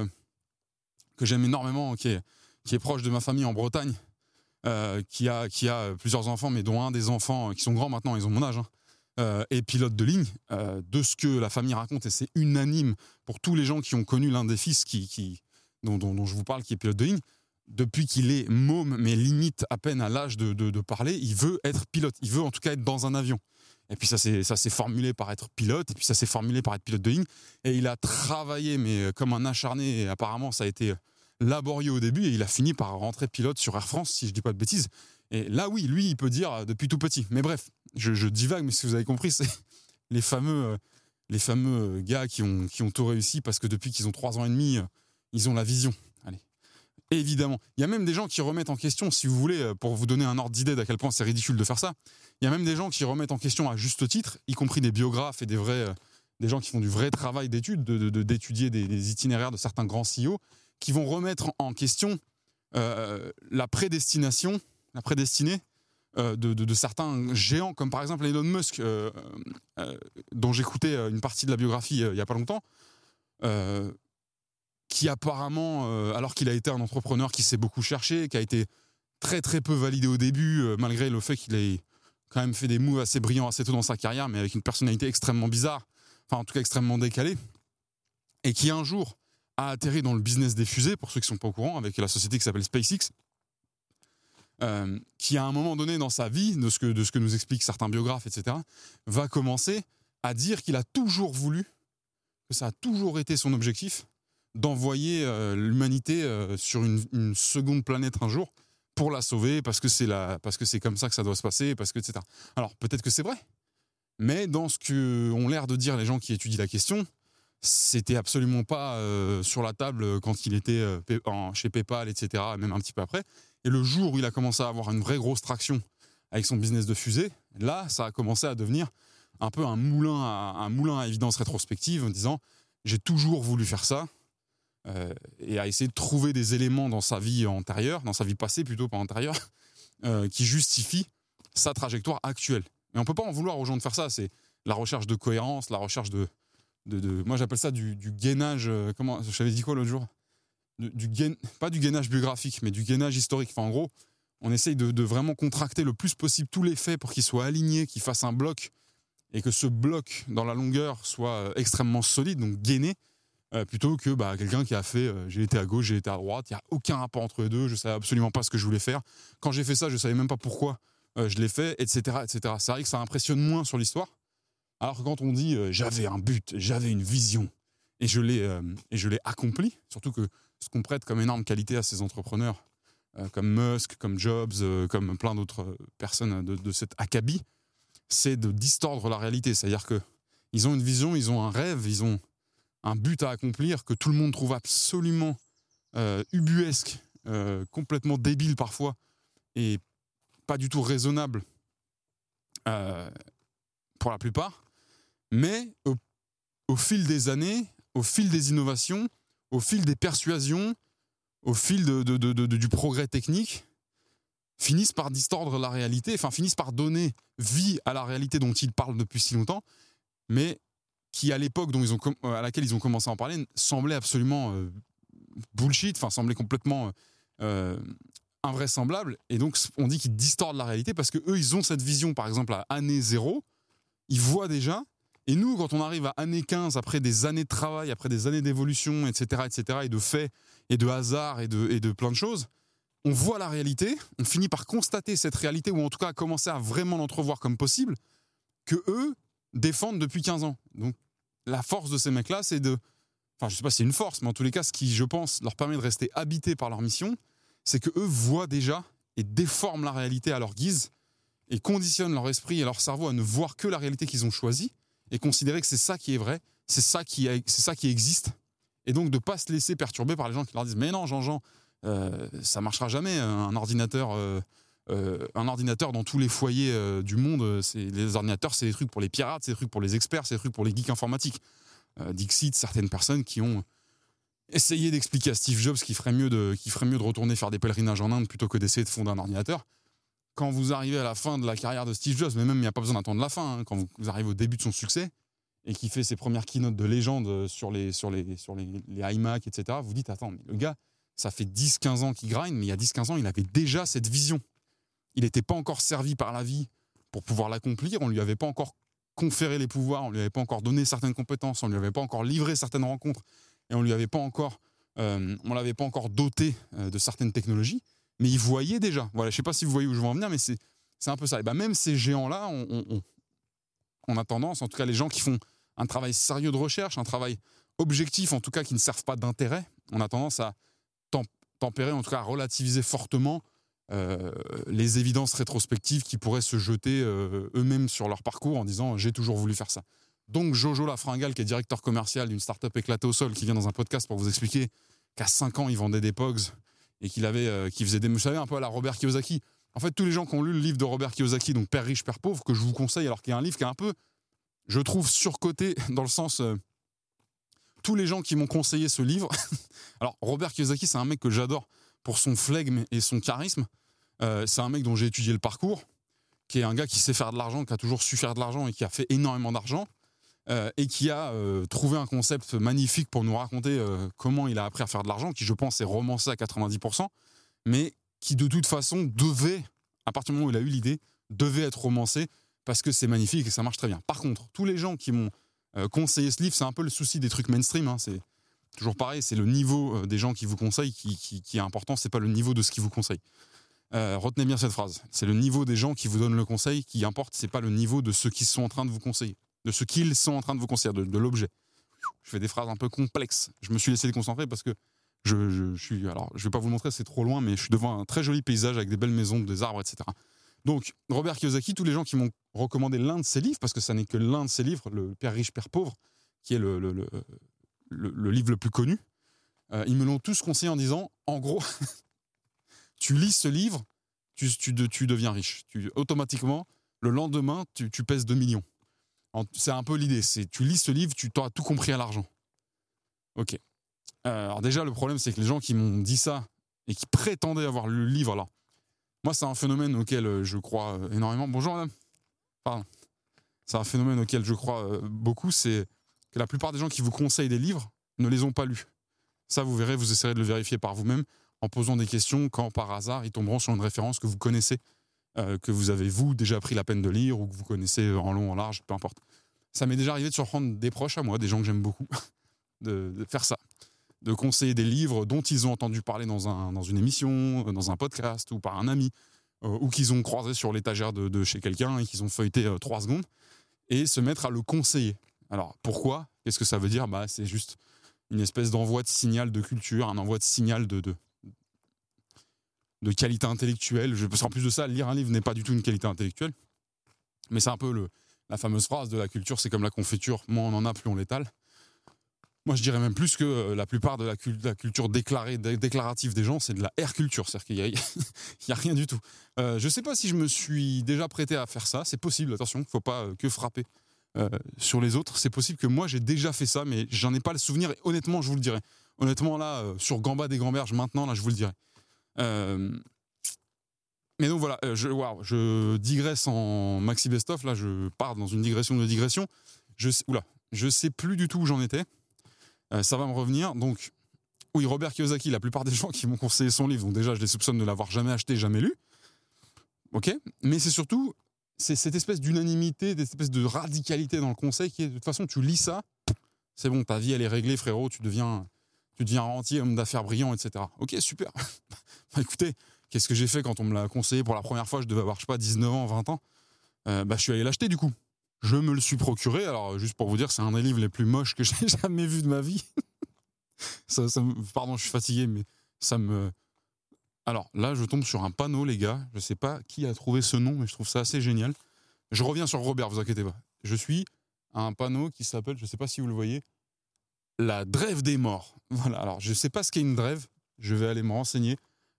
que j'aime énormément, qui est, qui est proche de ma famille en Bretagne, euh, qui, a, qui a plusieurs enfants, mais dont un des enfants euh, qui sont grands maintenant, ils ont mon âge, hein, euh, est pilote de ligne. Euh, de ce que la famille raconte, et c'est unanime pour tous les gens qui ont connu l'un des fils qui, qui, dont, dont- je vous parle, qui est pilote de ligne, depuis qu'il est môme, mais limite à peine à l'âge de, de- de parler, il veut être pilote. Il veut en tout cas être dans un avion. Et puis ça s'est formulé par être pilote, et puis ça s'est formulé par être pilote de ligne. Et il a travaillé, mais comme un acharné, et apparemment ça a été laborieux au début, et il a fini par rentrer pilote sur Air France, si je dis pas de bêtises. Et là, oui, lui, il peut dire euh, depuis tout petit. Mais bref, je, divague, mais si vous avez compris, c'est les fameux, euh, les fameux gars qui ont, qui ont tout réussi parce que depuis qu'ils ont trois ans et demi, euh, ils ont la vision. Allez. Évidemment. Il y a même des gens qui remettent en question, si vous voulez, euh, pour vous donner un ordre d'idée d'à quel point c'est ridicule de faire ça, il y a même des gens qui remettent en question à juste titre, y compris des biographes et des vrais, euh, des gens qui font du vrai travail d'étude, de- de- d'étudier des, des itinéraires de certains grands CEO, qui vont remettre en question euh, la prédestination, la prédestinée euh, de, certains géants, comme par exemple Elon Musk, euh, dont j'écoutais une partie de la biographie il n'y a pas longtemps, qui apparemment, alors qu'il a été un entrepreneur qui s'est beaucoup cherché, qui a été très très peu validé au début, malgré le fait qu'il ait quand même fait des moves assez brillants assez tôt dans sa carrière, mais avec une personnalité extrêmement bizarre, enfin en tout cas extrêmement décalée, et qui un jour a atterri dans le business des fusées, pour ceux qui ne sont pas au courant, avec la société qui s'appelle SpaceX, euh, qui à un moment donné dans sa vie, de ce que, de ce que nous expliquent certains biographes, etc., va commencer à dire qu'il a toujours voulu, que ça a toujours été son objectif, d'envoyer euh, l'humanité euh, sur une, seconde planète un jour pour la sauver, parce que c'est la, parce que c'est comme ça que ça doit se passer, parce que etc. Alors peut-être que c'est vrai, mais dans ce que ont l'air de dire les gens qui étudient la question, c'était absolument pas euh, sur la table quand il était euh, chez PayPal, etc., même un petit peu après. Et le jour où il a commencé à avoir une vraie grosse traction avec son business de fusée, là, ça a commencé à devenir un peu un moulin à, un moulin évidence rétrospective en disant j'ai toujours voulu faire ça euh, et à essayer de trouver des éléments dans sa vie antérieure, dans sa vie passée plutôt, pas antérieure, euh, qui justifient sa trajectoire actuelle. Mais on peut pas en vouloir aux gens de faire ça. C'est la recherche de cohérence, la recherche de, de, moi j'appelle ça du, gainage. euh, comment je t'avais dit quoi l'autre jour? Du- gain, pas du gainage biographique, mais du gainage historique. Enfin, en gros, on essaye de, vraiment contracter le plus possible tous les faits pour qu'ils soient alignés, qu'ils fassent un bloc et que ce bloc dans la longueur soit euh, extrêmement solide, donc gainé, euh, plutôt que bah, quelqu'un qui a fait j'ai été à gauche, j'ai été à droite, il n'y a aucun rapport entre les deux, je savais absolument pas ce que je voulais faire. Quand j'ai fait ça, je savais même pas pourquoi je l'ai fait, etc., etc. C'est vrai que ça impressionne moins sur l'histoire. Alors quand on dit euh, j'avais un but, j'avais une vision et je l'ai euh, et je l'ai accompli, surtout que ce qu'on prête comme énorme qualité à ces entrepreneurs euh, comme Musk, comme Jobs, comme plein d'autres personnes de, de cet acabit, c'est de distordre la réalité. C'est-à-dire que ils ont une vision, ils ont un rêve, ils ont un but à accomplir que tout le monde trouve absolument ubuesque, complètement débile parfois et pas du tout raisonnable pour la plupart. Mais au, fil des années, au fil des innovations, au fil des persuasions, au fil du progrès technique, finissent par distordre la réalité, enfin finissent par donner vie à la réalité dont ils parlent depuis si longtemps, mais qui à l'époque dont ils ont à laquelle ils ont commencé à en parler semblait absolument euh, bullshit, enfin semblait complètement euh, invraisemblable. Et donc on dit qu'ils distordent la réalité parce que eux ils ont cette vision, par exemple à année zéro, ils voient déjà. Et nous, quand on arrive à année 15, après des années de travail, après des années d'évolution, etc., etc., et de faits, et de hasard, et de, et de plein de choses, on voit la réalité, on finit par constater cette réalité, ou en tout cas commencer à vraiment l'entrevoir comme possible, que eux défendent depuis 15 ans. Donc la force de ces mecs-là, c'est de... Enfin, je sais pas si c'est une force, mais en tous les cas, ce qui, je pense, leur permet de rester habités par leur mission, c'est que eux voient déjà et déforment la réalité à leur guise, et conditionnent leur esprit et leur cerveau à ne voir que la réalité qu'ils ont choisie, et considérer que c'est ça qui est vrai, c'est ça qui, est- c'est ça qui existe, et donc de pas se laisser perturber par les gens qui leur disent mais non Jean-Jean, euh, ça marchera jamais un ordinateur, euh, euh, un ordinateur dans tous les foyers euh, du monde, euh, c'est les ordinateurs c'est des trucs pour les pirates, c'est des trucs pour les experts, c'est des trucs pour les geeks informatiques. Euh, Dixit, certaines personnes qui ont essayé d'expliquer à Steve Jobs qu'il ferait mieux de, qu'il ferait mieux de retourner faire des pèlerinages en Inde plutôt que d'essayer de fonder un ordinateur. Quand vous arrivez à la fin de la carrière de Steve Jobs, mais même il n'y a pas besoin d'attendre la fin, hein, quand vous, arrivez au début de son succès et qui fait ses premières keynotes de légende sur les, sur les, sur les, les iMac, etc., vous dites, attends, le gars, ça fait 10-15 ans qu'il grind, mais il y a 10-15 ans, il avait déjà cette vision. Il n'était pas encore servi par la vie pour pouvoir l'accomplir, on ne lui avait pas encore conféré les pouvoirs, on ne lui avait pas encore donné certaines compétences, on ne lui avait pas encore livré certaines rencontres, et on ne lui avait pas encore, euh, l'avait pas encore doté euh, de certaines technologies, mais il voyait déjà. Voilà, je sais pas si vous voyez où je veux en venir, mais c'est un peu ça. Et ben même ces géants-là, on, a tendance, en tout cas les gens qui font un travail sérieux de recherche, un travail objectif, en tout cas qui ne servent pas d'intérêt, on a tendance à tem- tempérer, en tout cas à relativiser fortement euh, les évidences rétrospectives qui pourraient se jeter euh, eux-mêmes sur leur parcours en disant j'ai toujours voulu faire ça. Donc Jojo Lafringale, qui est directeur commercial d'une start-up éclatée au sol, qui vient dans un podcast pour vous expliquer qu'à 5 ans, il vendait des Pogs et qu'il avait, euh, qu'il faisait des, vous savez, un peu à la Robert Kiyosaki. En fait, tous les gens qui ont lu le livre de Robert Kiyosaki, donc Père riche, Père pauvre, que je vous conseille, alors qu'il y a un livre qui est un peu, je trouve, surcoté dans le sens. euh, tous les gens qui m'ont conseillé ce livre. alors, Robert Kiyosaki, c'est un mec que j'adore pour son flegme et son charisme. Euh, c'est un mec dont j'ai étudié le parcours, qui est un gars qui sait faire de l'argent, qui a toujours su faire de l'argent et qui a fait énormément d'argent. Euh, et qui a euh, trouvé un concept magnifique pour nous raconter euh, comment il a appris à faire de l'argent, qui je pense est romancé à 90%, mais qui de toute façon devait, à partir du moment où il a eu l'idée, devait être romancé parce que c'est magnifique et ça marche très bien. Par contre, tous les gens qui m'ont conseillé ce livre, c'est un peu le souci des trucs mainstream. hein, c'est toujours pareil, c'est le niveau des gens qui vous conseillent qui, qui- qui est important, c'est pas le niveau de ce qu'ils vous conseillent. Euh, retenez bien cette phrase. C'est le niveau des gens qui vous donnent le conseil qui importe, c'est pas le niveau de ceux qui sont en train de vous conseiller, de ce qu'ils sont en train de vous conseiller, de, l'objet. Je fais des phrases un peu complexes. Je me suis laissé déconcentrer parce que je, suis. Alors, je vais pas vous le montrer, c'est trop loin, mais je suis devant un très joli paysage avec des belles maisons, des arbres, etc. Donc, Robert Kiyosaki, tous les gens qui m'ont recommandé l'un de ses livres, parce que ça n'est que l'un de ses livres, Le Père riche, Père pauvre, qui est le, le- le- livre le plus connu, euh, ils me l'ont tous conseillé en disant, en gros, tu lis ce livre, tu, tu, tu deviens riche. Tu, automatiquement, le lendemain, tu, tu pèses 2 millions. C'est un peu l'idée. C'est tu lis ce livre, tu t'auras tout compris à l'argent. Ok. Euh, alors déjà, le problème, c'est que les gens qui m'ont dit ça et qui prétendaient avoir lu le livre, alors, moi, c'est un phénomène auquel euh, je crois euh, énormément. Bonjour, madame. Pardon. C'est un phénomène auquel je crois beaucoup, c'est que la plupart des gens qui vous conseillent des livres ne les ont pas lus. Ça, vous verrez, vous essayerez de le vérifier par vous-même en posant des questions quand, par hasard, ils tomberont sur une référence que vous connaissez, euh, que vous avez, vous, déjà pris la peine de lire ou que vous connaissez en long, en large, peu importe. Ça m'est déjà arrivé de surprendre des proches à moi, des gens que j'aime beaucoup, de, faire ça. De conseiller des livres dont ils ont entendu parler dans, un, dans une émission, dans un podcast ou par un ami, euh, ou qu'ils ont croisé sur l'étagère de, chez quelqu'un et qu'ils ont feuilleté euh, trois secondes, et se mettre à le conseiller. Alors pourquoi? Qu'est-ce que ça veut dire? Bah, C'est juste une espèce d'envoi de signal de culture, un envoi de signal de, de, de qualité intellectuelle. Je, parce qu'en plus de ça, lire un livre n'est pas du tout une qualité intellectuelle, mais c'est un peu la fameuse phrase de la culture, c'est comme la confiture, moins on en a, plus on l'étale. Moi, je dirais même plus que euh, la plupart de la, culture déclarée, dé- déclarative des gens, c'est de la air culture, c'est-à-dire qu'il n'y a, rien du tout. Euh, je ne sais pas si je me suis déjà prêté à faire ça, c'est possible, attention, il ne faut pas euh, que frapper sur les autres. C'est possible que moi, j'ai déjà fait ça, mais j'en ai pas le souvenir, et honnêtement, je vous le dirai. Honnêtement, là, sur Gamba des Grands-Berges, maintenant, là, je vous le dirai. Euh, mais donc voilà, euh, je, digresse en maxi best-of, là, je pars dans une digression de digression. Je, oula, je sais plus du tout où j'en étais. Euh, ça va me revenir. Donc, oui, Robert Kiyosaki, la plupart des gens qui m'ont conseillé son livre, donc déjà, je les soupçonne de l'avoir jamais acheté, jamais lu. Ok Mais c'est surtout cette espèce d'unanimité, cette espèce de radicalité dans le conseil qui est, de toute façon, tu lis ça, c'est bon, ta vie, elle est réglée, frérot, tu deviens, tu deviens rentier, homme d'affaires brillant, etc. Ok, super. bah, écoutez, qu'est-ce que j'ai fait quand on me l'a conseillé pour la première fois Je devais avoir, je sais pas, 19 ans, 20 ans. Euh, bah, je suis allé l'acheter, du coup. Je me le suis procuré. Alors, juste pour vous dire, c'est un des livres les plus moches que j'ai jamais vu de ma vie. ça, ça me- pardon, je suis fatigué, mais ça me. Alors là, je tombe sur un panneau, les gars. Je sais pas qui a trouvé ce nom, mais je trouve ça assez génial. Je reviens sur Robert, vous inquiétez pas. Je suis à un panneau qui s'appelle, je sais pas si vous le voyez, la Drève des morts. Voilà. Alors, je sais pas ce qu'est une drève. Je vais aller me renseigner.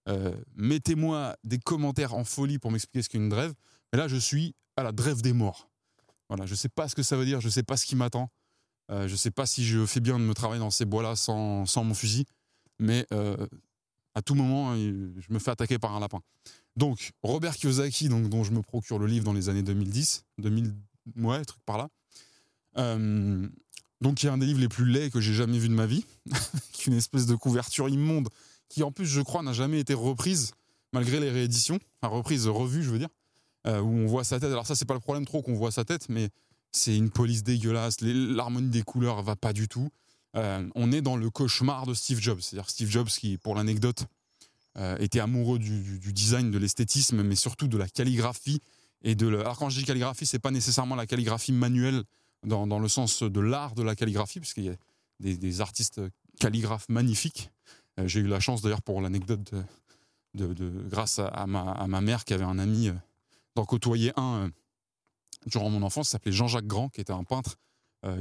Euh, Mettez-moi des commentaires en folie pour m'expliquer ce qu'est une drève. Mais là, je suis à la Drève des morts. Voilà. Je sais pas ce que ça veut dire. Je sais pas ce qui m'attend. Euh, je sais pas si je fais bien de me travailler dans ces bois-là sans, mon fusil. Mais euh, à tout moment, je me fais attaquer par un lapin. Donc, Robert Kiyosaki, donc, dont je me procure le livre dans les années 2010, 2000, ouais, truc par là. Donc, il y a un des livres les plus laids que j'ai jamais vu de ma vie, avec une espèce de couverture immonde, qui en plus, je crois, n'a jamais été reprise, malgré les rééditions, enfin reprise, revue, je veux dire, euh, où on voit sa tête. Alors ça, c'est pas le problème trop qu'on voit sa tête, mais c'est une police dégueulasse, l'harmonie des couleurs va pas du tout. Euh, on est dans le cauchemar de Steve Jobs. C'est-à-dire Steve Jobs qui, pour l'anecdote, euh, était amoureux du, design, de l'esthétisme, mais surtout de la calligraphie. Et de le- Alors quand je dis calligraphie, c'est pas nécessairement la calligraphie manuelle dans, le sens de l'art de la calligraphie, puisqu'il y a des artistes calligraphes magnifiques. Euh, J'ai eu la chance d'ailleurs pour l'anecdote, de, grâce à, ma, mère qui avait un ami, euh, d'en côtoyer un euh, durant mon enfance, s'appelait Jean-Jacques Grand, qui était un peintre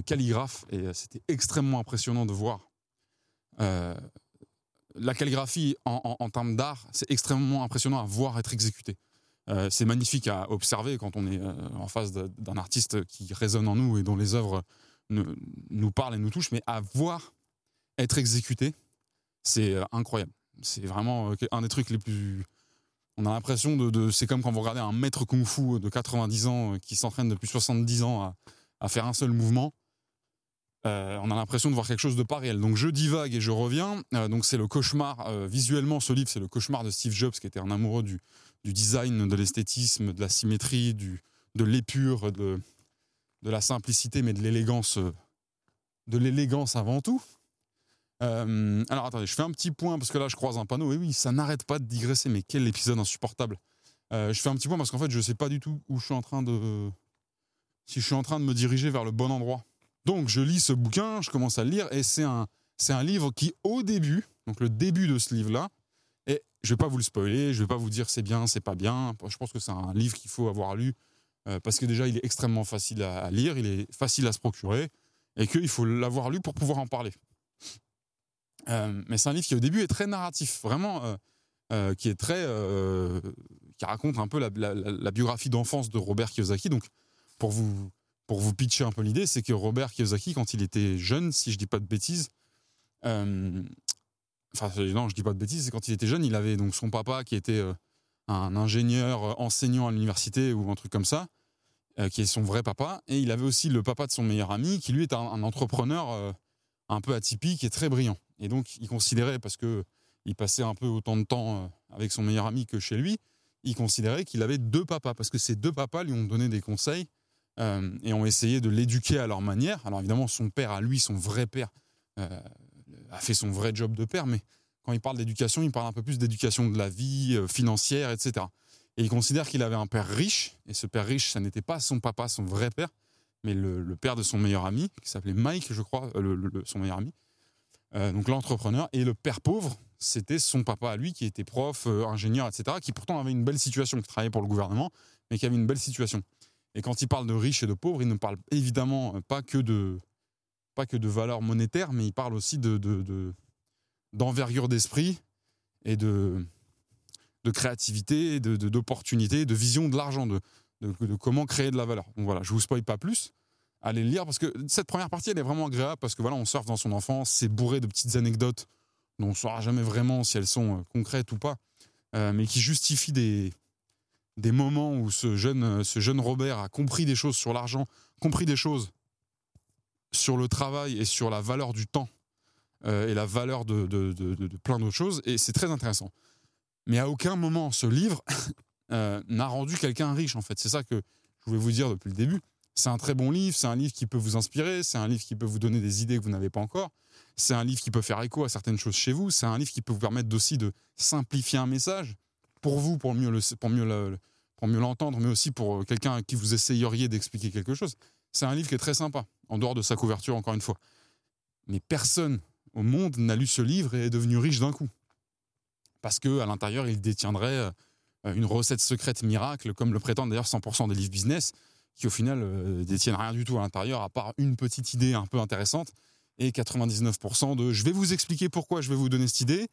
calligraphe, et c'était extrêmement impressionnant de voir. la calligraphie en, termes d'art, c'est extrêmement impressionnant à voir être exécuté. C'est magnifique à observer quand on est en face d'un artiste qui résonne en nous et dont les œuvres nous parlent et nous touchent, mais à voir être exécuté, c'est euh, incroyable. C'est vraiment euh, un des trucs les plus. On a l'impression de. c'est comme quand vous regardez un maître kung-fu de 90 ans euh, qui s'entraîne depuis 70 ans à, faire un seul mouvement. On a l'impression de voir quelque chose de pas réel. Donc je divague et je reviens. Donc c'est le cauchemar. visuellement, ce livre, c'est le cauchemar de Steve Jobs, qui était un amoureux du, design, de l'esthétisme, de la symétrie, de l'épure, de, de la simplicité, mais de l'élégance, de l'élégance avant tout. Euh, alors attendez, je fais un petit point parce que là je croise un panneau. Et oui, ça n'arrête pas de digresser. Mais quel épisode insupportable. Euh, je fais un petit point parce qu'en fait, je sais pas du tout où je suis en train de. Si je suis en train de me diriger vers le bon endroit. Donc je lis ce bouquin, je commence à le lire et c'est un, c'est un livre qui au début, donc le début de ce livre-là, et je vais pas vous le spoiler, je vais pas vous dire c'est bien, c'est pas bien. Je pense que c'est un livre qu'il faut avoir lu euh, parce que déjà il est extrêmement facile à lire, il est facile à se procurer et qu'il faut l'avoir lu pour pouvoir en parler. Euh, mais c'est un livre qui au début est très narratif, vraiment, euh, euh, qui est très, qui raconte un peu la, biographie d'enfance de Robert Kiyosaki. Donc pour vous pour vous pitcher un peu l'idée, c'est que Robert Kiyosaki, quand il était jeune, si je dis pas de bêtises, enfin non, je dis pas de bêtises, c'est quand il était jeune, il avait donc son papa qui était un ingénieur enseignant à l'université ou un truc comme ça, qui est son vrai papa, et il avait aussi le papa de son meilleur ami, qui lui est un, entrepreneur un peu atypique et très brillant. Et donc il considérait, parce que il passait un peu autant de temps euh, avec son meilleur ami que chez lui, il considérait qu'il avait deux papas, parce que ces deux papas lui ont donné des conseils euh, et ont essayé de l'éduquer à leur manière. Alors évidemment, son père, à lui, son vrai père, euh, a fait son vrai job de père, mais quand il parle d'éducation, il parle un peu plus d'éducation de la vie financière, etc. Et il considère qu'il avait un père riche, et ce père riche, ça n'était pas son papa, son vrai père, mais le, père de son meilleur ami, qui s'appelait Mike, je crois, son meilleur ami, euh, donc l'entrepreneur, et le père pauvre, c'était son papa à lui, qui était prof, euh, ingénieur, etc., qui pourtant avait une belle situation, qui travaillait pour le gouvernement, mais qui avait une belle situation. Et quand il parle de riche et de pauvre, il ne parle évidemment pas que de, pas que de valeur monétaire, mais il parle aussi de, d'envergure d'esprit et de, de créativité, de, d'opportunité, de vision de l'argent, de, de, comment créer de la valeur. Donc voilà, je vous spoil pas plus. Allez le lire parce que cette première partie, elle est vraiment agréable parce que voilà, on surfe dans son enfance, c'est bourré de petites anecdotes dont on ne saura jamais vraiment si elles sont euh, concrètes ou pas, euh, mais qui justifient des, des moments où ce jeune, ce jeune Robert a compris des choses sur l'argent, compris des choses sur le travail et sur la valeur du temps euh, et la valeur de, de, de, plein d'autres choses. Et c'est très intéressant. Mais à aucun moment, ce livre euh, n'a rendu quelqu'un riche, en fait. C'est ça que je voulais vous dire depuis le début. C'est un très bon livre, c'est un livre qui peut vous inspirer, c'est un livre qui peut vous donner des idées que vous n'avez pas encore, c'est un livre qui peut faire écho à certaines choses chez vous, c'est un livre qui peut vous permettre aussi de simplifier un message pour vous, pour mieux, le, pour mieux, pour mieux l'entendre, mais aussi pour quelqu'un à qui vous essayeriez d'expliquer quelque chose. C'est un livre qui est très sympa, en dehors de sa couverture, encore une fois. Mais personne au monde n'a lu ce livre et est devenu riche d'un coup. Parce qu'à l'intérieur, il détiendrait euh, une recette secrète miracle, comme le prétendent d'ailleurs 100% des livres business, qui au final euh, détiennent rien du tout à l'intérieur, à part une petite idée un peu intéressante, et 99% de je vais vous expliquer pourquoi je vais vous donner cette idée,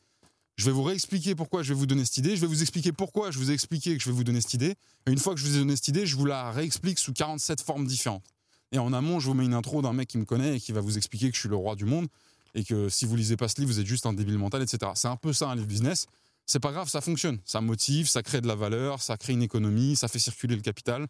je vais vous réexpliquer pourquoi je vais vous donner cette idée, je vais vous expliquer pourquoi je vous ai expliqué que je vais vous donner cette idée, et une fois que je vous ai donné cette idée, je vous la réexplique sous 47 formes différentes. Et en amont, je vous mets une intro d'un mec qui me connaît et qui va vous expliquer que je suis le roi du monde et que si vous lisez pas ce livre, vous êtes juste un débile mental, etc. C'est un peu ça un livre business. C'est pas grave, ça fonctionne. Ça motive, ça crée de la valeur, ça crée une économie, ça fait circuler le capital.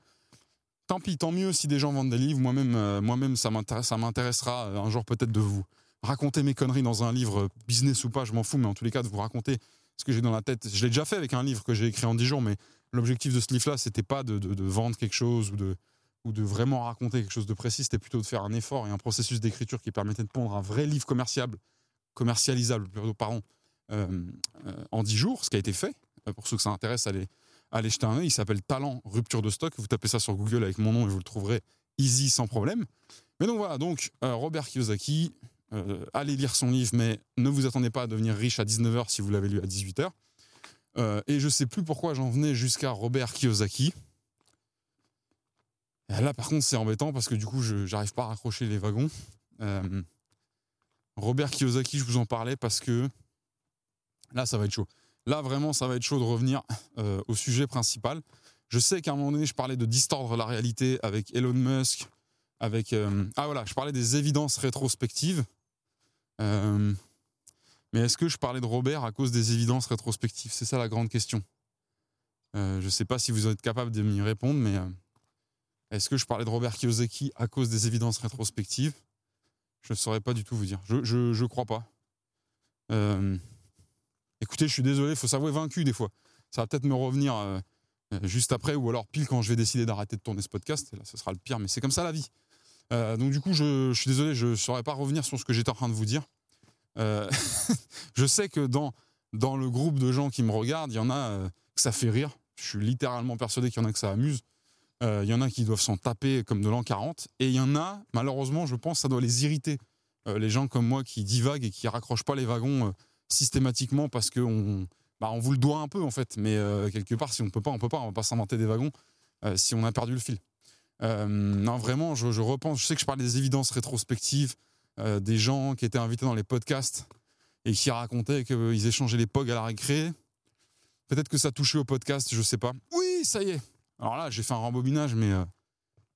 Tant pis, tant mieux si des gens vendent des livres. Moi-même, euh, moi-même, ça m'intéressera euh, un jour peut-être de vous raconter mes conneries dans un livre, business ou pas, je m'en fous, mais en tous les cas, de vous raconter ce que j'ai dans la tête. Je l'ai déjà fait avec un livre que j'ai écrit en 10 jours, mais l'objectif de ce livre-là, c'était pas de, vendre quelque chose ou de, vraiment raconter quelque chose de précis, c'était plutôt de faire un effort et un processus d'écriture qui permettait de pondre un vrai livre commerciable, commercialisable, pardon, euh, en 10 jours, ce qui a été fait. Pour ceux que ça intéresse, allez, allez jeter un œil. Il s'appelle Talent Rupture de stock. Vous tapez ça sur Google avec mon nom et vous le trouverez easy sans problème. Mais donc voilà, donc Robert Kiyosaki, allez lire son livre, mais ne vous attendez pas à devenir riche à 19h si vous l'avez lu à 18h. et je sais plus pourquoi j'en venais jusqu'à Robert Kiyosaki. Là, par contre, c'est embêtant parce que du coup, je n'arrive pas à raccrocher les wagons. Euh, Robert Kiyosaki, je vous en parlais parce que là, ça va être chaud. Là, vraiment, ça va être chaud de revenir euh, au sujet principal. Je sais qu'à un moment donné, je parlais de distordre la réalité avec Elon Musk, avec... Euh, ah voilà, je parlais des évidences rétrospectives. mais est-ce que je parlais de Robert à cause des évidences rétrospectives? C'est ça la grande question. je ne sais pas si vous êtes capable de m'y répondre, mais est-ce que je parlais de Robert Kiyosaki à cause des évidences rétrospectives? Je ne saurais pas du tout vous dire. Je je crois pas. Euh, écoutez, je suis désolé, il faut s'avouer vaincu des fois. Ça va peut-être me revenir euh, euh, juste après ou alors pile quand je vais décider d'arrêter de tourner ce podcast. Et là, ce sera le pire, mais c'est comme ça la vie. donc du coup, je, suis désolé, je ne saurais pas revenir sur ce que j'étais en train de vous dire. je sais que dans, dans le groupe de gens qui me regardent, il y en a que ça fait rire. Je suis littéralement persuadé qu'il y en a que ça amuse. Il euh, y en a qui doivent s'en taper comme de l'an 40. Et il y en a, malheureusement, je pense, ça doit les irriter. Euh, les gens comme moi qui divaguent et qui raccrochent pas les wagons euh, systématiquement parce qu'on bah, on vous le doit un peu, en fait. Mais quelque part, si on peut pas, on peut pas. On va pas s'inventer des wagons si on a perdu le fil. non, vraiment, je, repense. Je sais que je parle des évidences rétrospectives, des gens qui étaient invités dans les podcasts et qui racontaient qu'ils échangeaient les pogs à la récré. Peut-être que ça touchait au podcast, je sais pas. Oui, ça y est, alors là, j'ai fait un rembobinage, mais euh,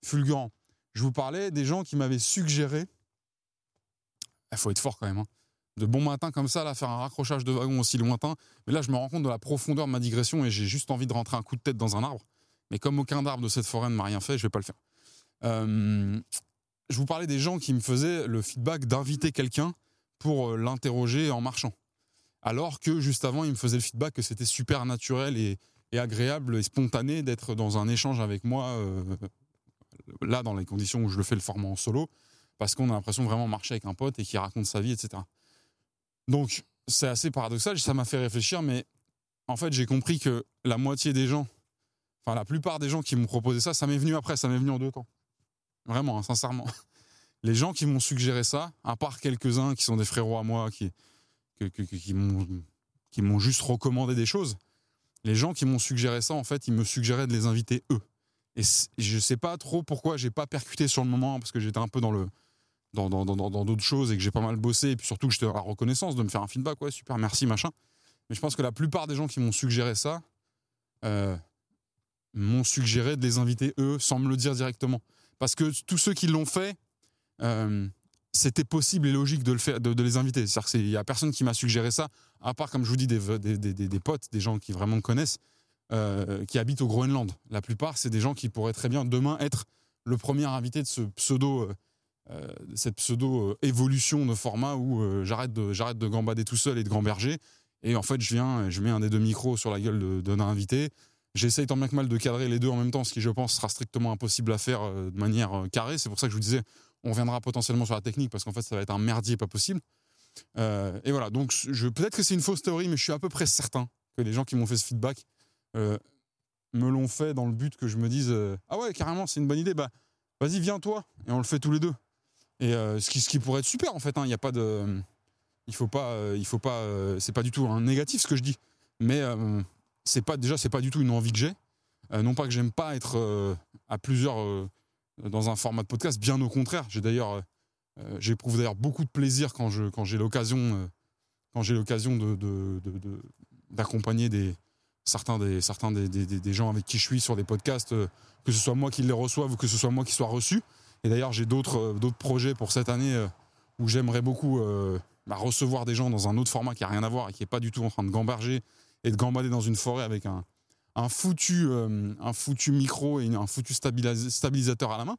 fulgurant. Je vous parlais des gens qui m'avaient suggéré. Il faut être fort quand même. Hein, de bon matin comme ça, là, faire un raccrochage de wagon aussi lointain. Mais là, je me rends compte de la profondeur de ma digression et j'ai juste envie de rentrer un coup de tête dans un arbre. Mais comme aucun arbre de cette forêt ne m'a rien fait, je vais pas le faire. Euh, je vous parlais des gens qui me faisaient le feedback d'inviter quelqu'un pour euh, l'interroger en marchant. Alors que juste avant, ils me faisaient le feedback que c'était super naturel et, agréable et spontané d'être dans un échange avec moi, euh, là, dans les conditions où je le fais le format en solo, parce qu'on a l'impression de vraiment marcher avec un pote et qui raconte sa vie, etc. Donc, c'est assez paradoxal, ça m'a fait réfléchir, mais en fait, j'ai compris que la moitié des gens Enfin, la plupart des gens qui m'ont proposé ça, ça m'est venu après, ça m'est venu en deux temps. Vraiment, hein, sincèrement. Les gens qui m'ont suggéré ça, à part quelques-uns qui sont des frérots à moi, qui, qui m'ont juste recommandé des choses, les gens qui m'ont suggéré ça, en fait, ils me suggéraient de les inviter eux. Et je sais pas trop pourquoi j'ai pas percuté sur le moment, parce que j'étais un peu dans le dans d'autres dans, dans, choses et que j'ai pas mal bossé, et puis surtout que j'étais à la reconnaissance de me faire un feedback, ouais, super, merci, machin. Mais je pense que la plupart des gens qui m'ont suggéré ça euh, m'ont suggéré de les inviter eux sans me le dire directement. Parce que tous ceux qui l'ont fait, euh, c'était possible et logique de, le faire, de, les inviter. C'est-à-dire qu'il n'y a personne qui m'a suggéré ça, à part, comme je vous dis, des, des, des, des potes, des gens qui vraiment me connaissent. Euh, qui habitent au Groenland. La plupart, c'est des gens qui pourraient très bien demain être le premier invité de ce pseudo, euh, euh, cette pseudo évolution de format où j'arrête de j'arrête de gambader tout seul et de gamberger. Et en fait, je viens, je mets un des deux micros sur la gueule d'un invité. J'essaye tant bien que mal de cadrer les deux en même temps, ce qui, je pense, sera strictement impossible à faire de manière carrée. C'est pour ça que je vous disais, on reviendra potentiellement sur la technique parce qu'en fait, ça va être un merdier pas possible. et voilà, donc je, peut-être que c'est une fausse théorie, mais je suis à peu près certain que les gens qui m'ont fait ce feedback euh, me l'ont fait dans le but que je me dise euh, ah ouais carrément c'est une bonne idée bah vas-y viens toi et on le fait tous les deux et euh, ce qui pourrait être super en fait hein. il n'y a pas de il faut pas il faut pas c'est pas du tout un négatif ce que je dis mais c'est pas déjà c'est pas du tout une envie que j'ai non pas que j'aime pas être à plusieurs dans un format de podcast bien au contraire j'ai d'ailleurs j'éprouve d'ailleurs beaucoup de plaisir quand quand j'ai l'occasion quand j'ai l'occasion d'accompagner des certains des, certains des, des, gens avec qui je suis sur des podcasts, euh, que ce soit moi qui les reçoive ou que ce soit moi qui sois reçu. Et d'ailleurs, j'ai d'autres euh, d'autres projets pour cette année euh, où j'aimerais beaucoup bah, recevoir des gens dans un autre format qui a rien à voir et qui est pas du tout en train de gamberger et de gambader dans une forêt avec un, foutu, micro et un foutu stabilisateur à la main.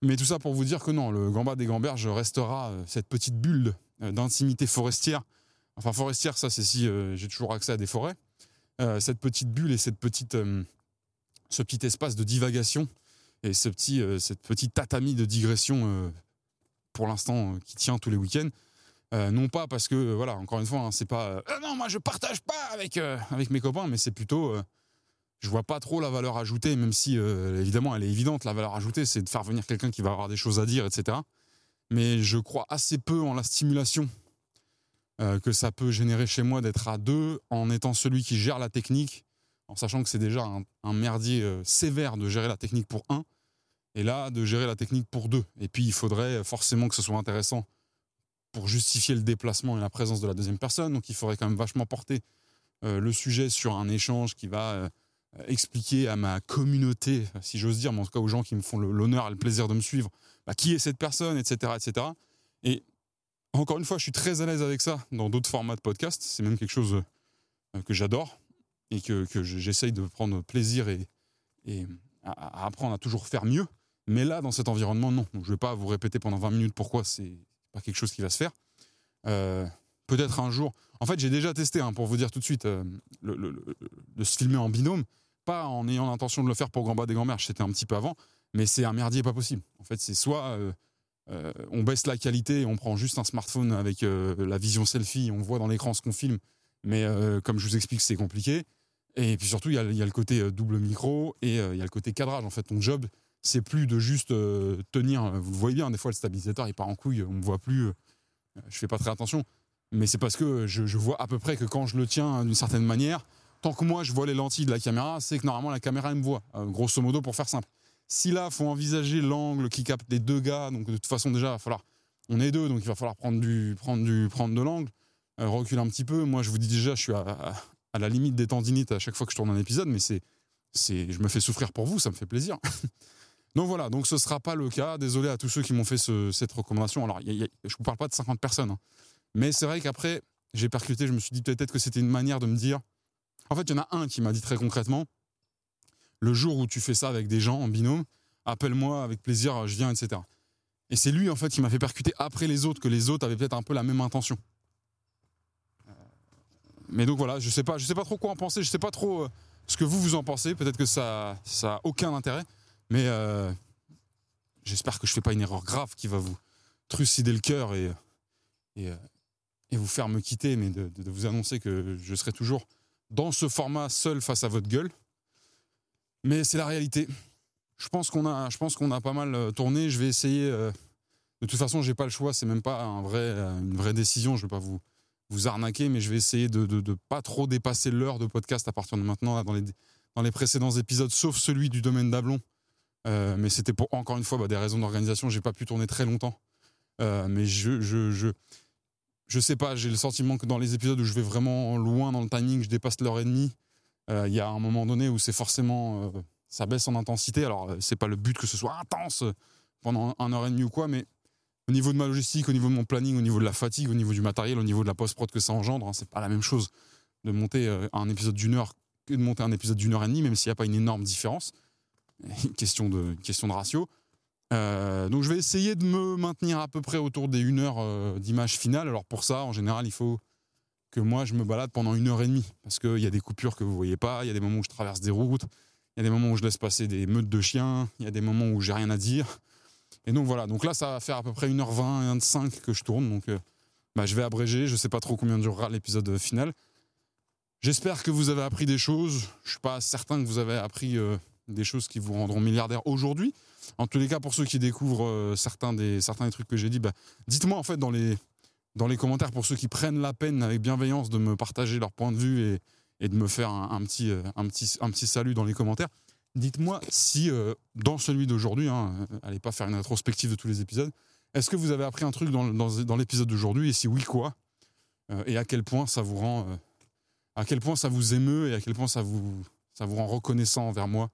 Mais tout ça pour vous dire que non, le gambade des gamberges restera cette petite bulle d'intimité forestière. Enfin, forestière, ça c'est si j'ai toujours accès à des forêts. Euh, cette petite bulle et cette petite, euh, ce petit espace de divagation et ce petit, euh, cette petite tatami de digression pour l'instant qui tient tous les week-ends. non pas parce que voilà encore une fois hein, c'est pas non moi je partage pas avec avec mes copains mais c'est plutôt je vois pas trop la valeur ajoutée même si évidemment elle est évidente la valeur ajoutée c'est de faire venir quelqu'un qui va avoir des choses à dire etc mais je crois assez peu en la stimulation euh, que ça peut générer chez moi d'être à deux en étant celui qui gère la technique, en sachant que c'est déjà un, merdier euh, sévère de gérer la technique pour un, et là de gérer la technique pour deux. Et puis il faudrait forcément que ce soit intéressant pour justifier le déplacement et la présence de la deuxième personne, donc il faudrait quand même vachement porter euh, le sujet sur un échange qui va expliquer à ma communauté, si j'ose dire, mais en tout cas aux gens qui me font l'honneur et le plaisir de me suivre, bah, qui est cette personne, etc., etc. Et encore une fois, je suis très à l'aise avec ça dans d'autres formats de podcast. C'est même quelque chose euh, que j'adore et que, j'essaye de prendre plaisir et, à, apprendre à toujours faire mieux. Mais là, dans cet environnement, non. je ne vais pas vous répéter pendant 20 minutes pourquoi c'est pas quelque chose qui va se faire. Euh, peut-être un jour. En fait, j'ai déjà testé, hein, pour vous dire tout de suite, euh, de se filmer en binôme, pas en ayant l'intention de le faire pour Gamba des Grands-Mères, c'était un petit peu avant, mais c'est un merdier pas possible. En fait, c'est soit euh, on baisse la qualité, on prend juste un smartphone avec la vision selfie, on voit dans l'écran ce qu'on filme, mais comme je vous explique, c'est compliqué. Et puis surtout, il y, a, le côté double micro et il y a le côté cadrage. En fait, ton job, c'est plus de juste tenir. Vous le voyez bien, des fois, le stabilisateur, il part en couille, on ne voit plus. je fais pas très attention. Mais c'est parce que je, vois à peu près que quand je le tiens d'une certaine manière, tant que moi, je vois les lentilles de la caméra, c'est que normalement, la caméra, elle me voit. grosso modo, pour faire simple. Si là, faut envisager l'angle qui capte les deux gars, donc de toute façon déjà, il va falloir, on est deux, donc il va falloir prendre du, prendre du, prendre de l'angle, euh, reculer un petit peu. Moi, je vous dis déjà, je suis à, la limite des tendinites à chaque fois que je tourne un épisode, mais c'est, je me fais souffrir pour vous, ça me fait plaisir. donc voilà, donc ce sera pas le cas. Désolé à tous ceux qui m'ont fait cette recommandation. Alors, je vous parle pas de 50 personnes, hein. mais c'est vrai qu'après, j'ai percuté, je me suis dit peut-être que c'était une manière de me dire. En fait, il y en a un qui m'a dit très concrètement le jour où tu fais ça avec des gens en binôme, appelle-moi avec plaisir, je viens, etc. Et c'est lui, en fait, qui m'a fait percuter après les autres, que les autres avaient peut-être un peu la même intention. Mais donc voilà, je sais pas, je sais pas trop quoi en penser, je sais pas trop euh, ce que vous vous en pensez. Peut-être que ça, ça a aucun intérêt, mais euh, j'espère que je fais pas une erreur grave qui va vous trucider le cœur et, et, vous faire me quitter, mais de, vous annoncer que je serai toujours dans ce format seul face à votre gueule. Mais c'est la réalité. Je pense qu'on a, a pas mal euh, tourné. Je vais essayer. euh, de toute façon, j'ai pas le choix. C'est même pas un vrai, euh, une vraie décision. Je vais pas vous, vous arnaquer, mais je vais essayer de, de, de pas trop dépasser l'heure de podcast à partir de maintenant dans les, dans les précédents épisodes, sauf celui du domaine d'Ablon. Euh, mais c'était pour encore une fois bah, des raisons d'organisation. J'ai pas pu tourner très longtemps. Euh, mais je, je, je, je sais pas. J'ai le sentiment que dans les épisodes où je vais vraiment loin dans le timing, je dépasse l'heure et demie. euh, Il y a un moment donné où c'est forcément ça baisse en intensité. Alors c'est pas le but que ce soit intense pendant un heure et demie ou quoi, mais au niveau de ma logistique, au niveau de mon planning, au niveau de la fatigue, au niveau du matériel, au niveau de la post-prod que ça engendre, hein, c'est pas la même chose de monter un épisode d'une heure que de monter un épisode d'une heure et demie, même s'il n'y a pas une énorme différence. Question de, question de ratio. Euh, donc je vais essayer de me maintenir à peu près autour des une heure euh, d'image finale. Alors pour ça, en général, il faut que moi je me balade pendant une heure et demie parce qu'il y a des coupures que vous voyez pas, il y a des moments où je traverse des routes, il y a des moments où je laisse passer des meutes de chiens, il y a des moments où j'ai rien à dire. Et donc voilà, donc là ça va faire à peu près 1h20, 1h05 que je tourne, donc euh, bah, je vais abréger, je sais pas trop combien durera l'épisode final. J'espère que vous avez appris des choses, je suis pas certain que vous avez appris des choses qui vous rendront milliardaire aujourd'hui. En tous les cas, pour ceux qui découvrent euh, certains, des, certains des trucs que j'ai dit, bah, dites-moi en fait dans les, dans les commentaires, pour ceux qui prennent la peine avec bienveillance de me partager leur point de vue et, et de me faire un, petit, euh, un, petit, un petit salut dans les commentaires. Dites-moi si euh, dans celui d'aujourd'hui, hein, allez pas faire une rétrospective de tous les épisodes, est-ce que vous avez appris un truc dans, dans, l'épisode d'aujourd'hui et si oui, quoi Et à quel point ça vous rend, à quel point ça vous émeut et à quel point ça vous, ça vous rend reconnaissant envers moi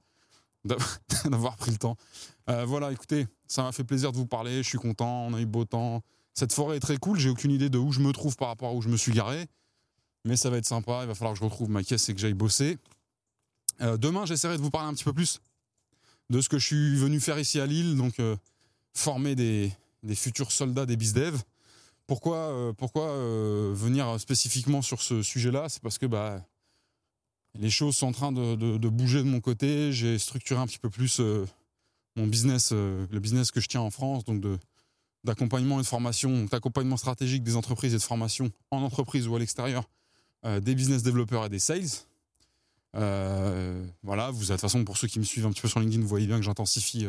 d'avoir pris le temps. Euh, voilà, écoutez, ça m'a fait plaisir de vous parler, je suis content, on a eu beau temps. Cette forêt est très cool, j'ai aucune idée de où je me trouve par rapport à où je me suis garé, mais ça va être sympa, il va falloir que je retrouve ma caisse et que j'aille bosser. Euh, demain, j'essaierai de vous parler un petit peu plus de ce que je suis venu faire ici à Lille, donc euh, former des, des futurs soldats des BizDev. Pourquoi, pourquoi venir spécifiquement sur ce sujet-là? C'est parce que bah, les choses sont en train de, bouger de mon côté. J'ai structuré un petit peu plus euh, mon business, euh, le business que je tiens en France, donc d'accompagnement et de formation, d'accompagnement stratégique des entreprises et de formation en entreprise ou à l'extérieur, euh, des business développeurs et des sales. Voilà, vous, de toute façon, pour ceux qui me suivent un petit peu sur LinkedIn, vous voyez bien que j'intensifie,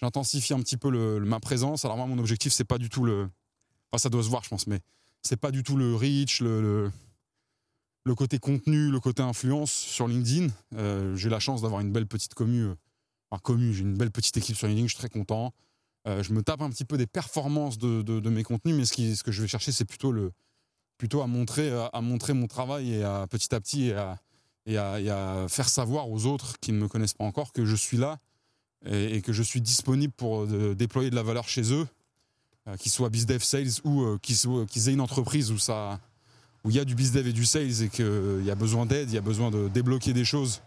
un petit peu ma présence. Alors moi, mon objectif, c'est pas du tout le, enfin, ça doit se voir, je pense, mais c'est pas du tout le reach, le, le côté contenu, le côté influence sur LinkedIn. Euh, j'ai la chance d'avoir une belle petite commu, euh, enfin commu, j'ai une belle petite équipe sur LinkedIn, je suis très content. Euh, je me tape un petit peu des performances de, mes contenus, mais ce, que je vais chercher, c'est plutôt à montrer, mon travail et à petit à petit et à, faire savoir aux autres qui ne me connaissent pas encore que je suis là et, que je suis disponible pour déployer de la valeur chez eux, qu'ils soient bizdev sales ou qu'ils aient une entreprise où ça où il y a du bizdev et du sales et qu'il y a besoin d'aide, il y a besoin de débloquer des choses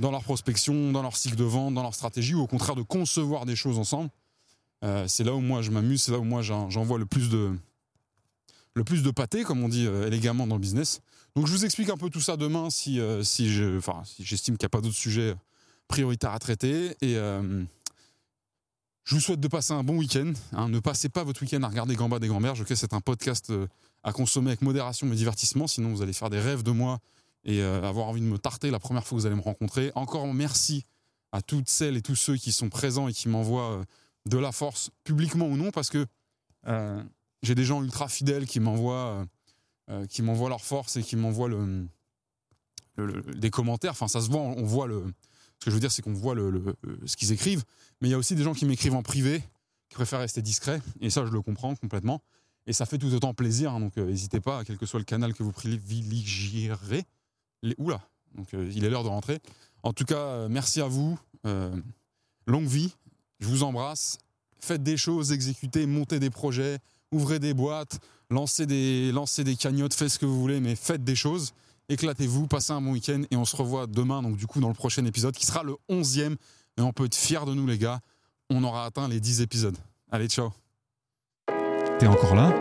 dans leur prospection, dans leur cycle de vente, dans leur stratégie, ou au contraire de concevoir des choses ensemble. Euh, c'est là où moi je m'amuse, c'est là où moi j'en- j'envoie le plus de le plus de pâté, comme on dit euh, élégamment dans le business. Donc je vous explique un peu tout ça demain si, euh, si j'estime qu'il n'y a pas d'autres sujets prioritaires à traiter. Et euh, je vous souhaite de passer un bon week-end. hein. ne passez pas votre week-end à regarder Gamba des Gamberges. Ok, c'est un podcast euh, à consommer avec modération mais divertissement. Sinon, vous allez faire des rêves de moi et euh, avoir envie de me tarter la première fois que vous allez me rencontrer. Encore merci à toutes celles et tous ceux qui sont présents et qui m'envoient euh, de la force, publiquement ou non, parce que euh, j'ai des gens ultra fidèles qui m'envoient qui m'envoient leur force et qui m'envoient le, des commentaires. Enfin, ça se voit, on voit le. Ce que je veux dire, c'est qu'on voit le- ce qu'ils écrivent, mais il y a aussi des gens qui m'écrivent en privé, qui préfèrent rester discrets, et ça, je le comprends complètement. Et ça fait tout autant plaisir, hein, donc euh, n'hésitez pas, quel que soit le canal que vous privilégierez. Oula, donc euh, il est l'heure de rentrer. En tout cas, euh, merci à vous. longue vie. Je vous embrasse. Faites des choses, exécutez, montez des projets, ouvrez des boîtes, lancez des, lancez des cagnottes, faites ce que vous voulez, mais faites des choses. Éclatez-vous, passez un bon week-end et on se revoit demain, donc du coup dans le prochain épisode qui sera le 11e. Et on peut être fiers de nous les gars. On aura atteint les 10 épisodes. Allez, ciao Encore là?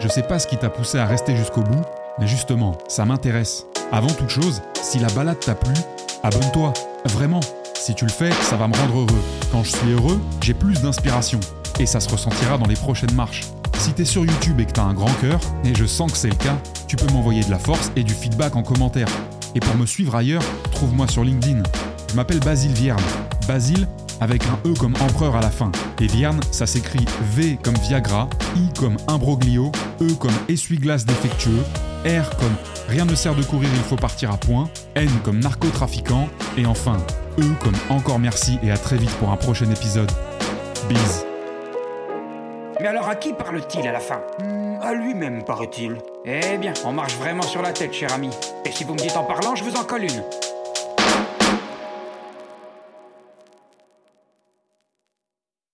Je sais pas ce qui t'a poussé à rester jusqu'au bout, mais justement, ça m'intéresse. Avant toute chose, si la balade t'a plu, abonne-toi. Vraiment. Si tu le fais, ça va me rendre heureux. Quand je suis heureux, j'ai plus d'inspiration. Et ça se ressentira dans les prochaines marches. Si t'es sur YouTube et que t'as un grand cœur, et je sens que c'est le cas, tu peux m'envoyer de la force et du feedback en commentaire. Et pour me suivre ailleurs, trouve-moi sur LinkedIn. Je m'appelle Basile Vierne. Basile avec un E comme empereur à la fin. Et Vierne, ça s'écrit V comme Viagra, I comme imbroglio, E comme essuie-glace défectueux, R comme rien ne sert de courir, il faut partir à point, N comme narcotrafiquant, et enfin E comme encore merci et à très vite pour un prochain épisode. Bise. Mais alors à qui parle-t-il à la fin? Hmm, À lui-même, paraît-il. Eh bien, on marche vraiment sur la tête, cher ami. Et si vous me dites en parlant, je vous en colle une.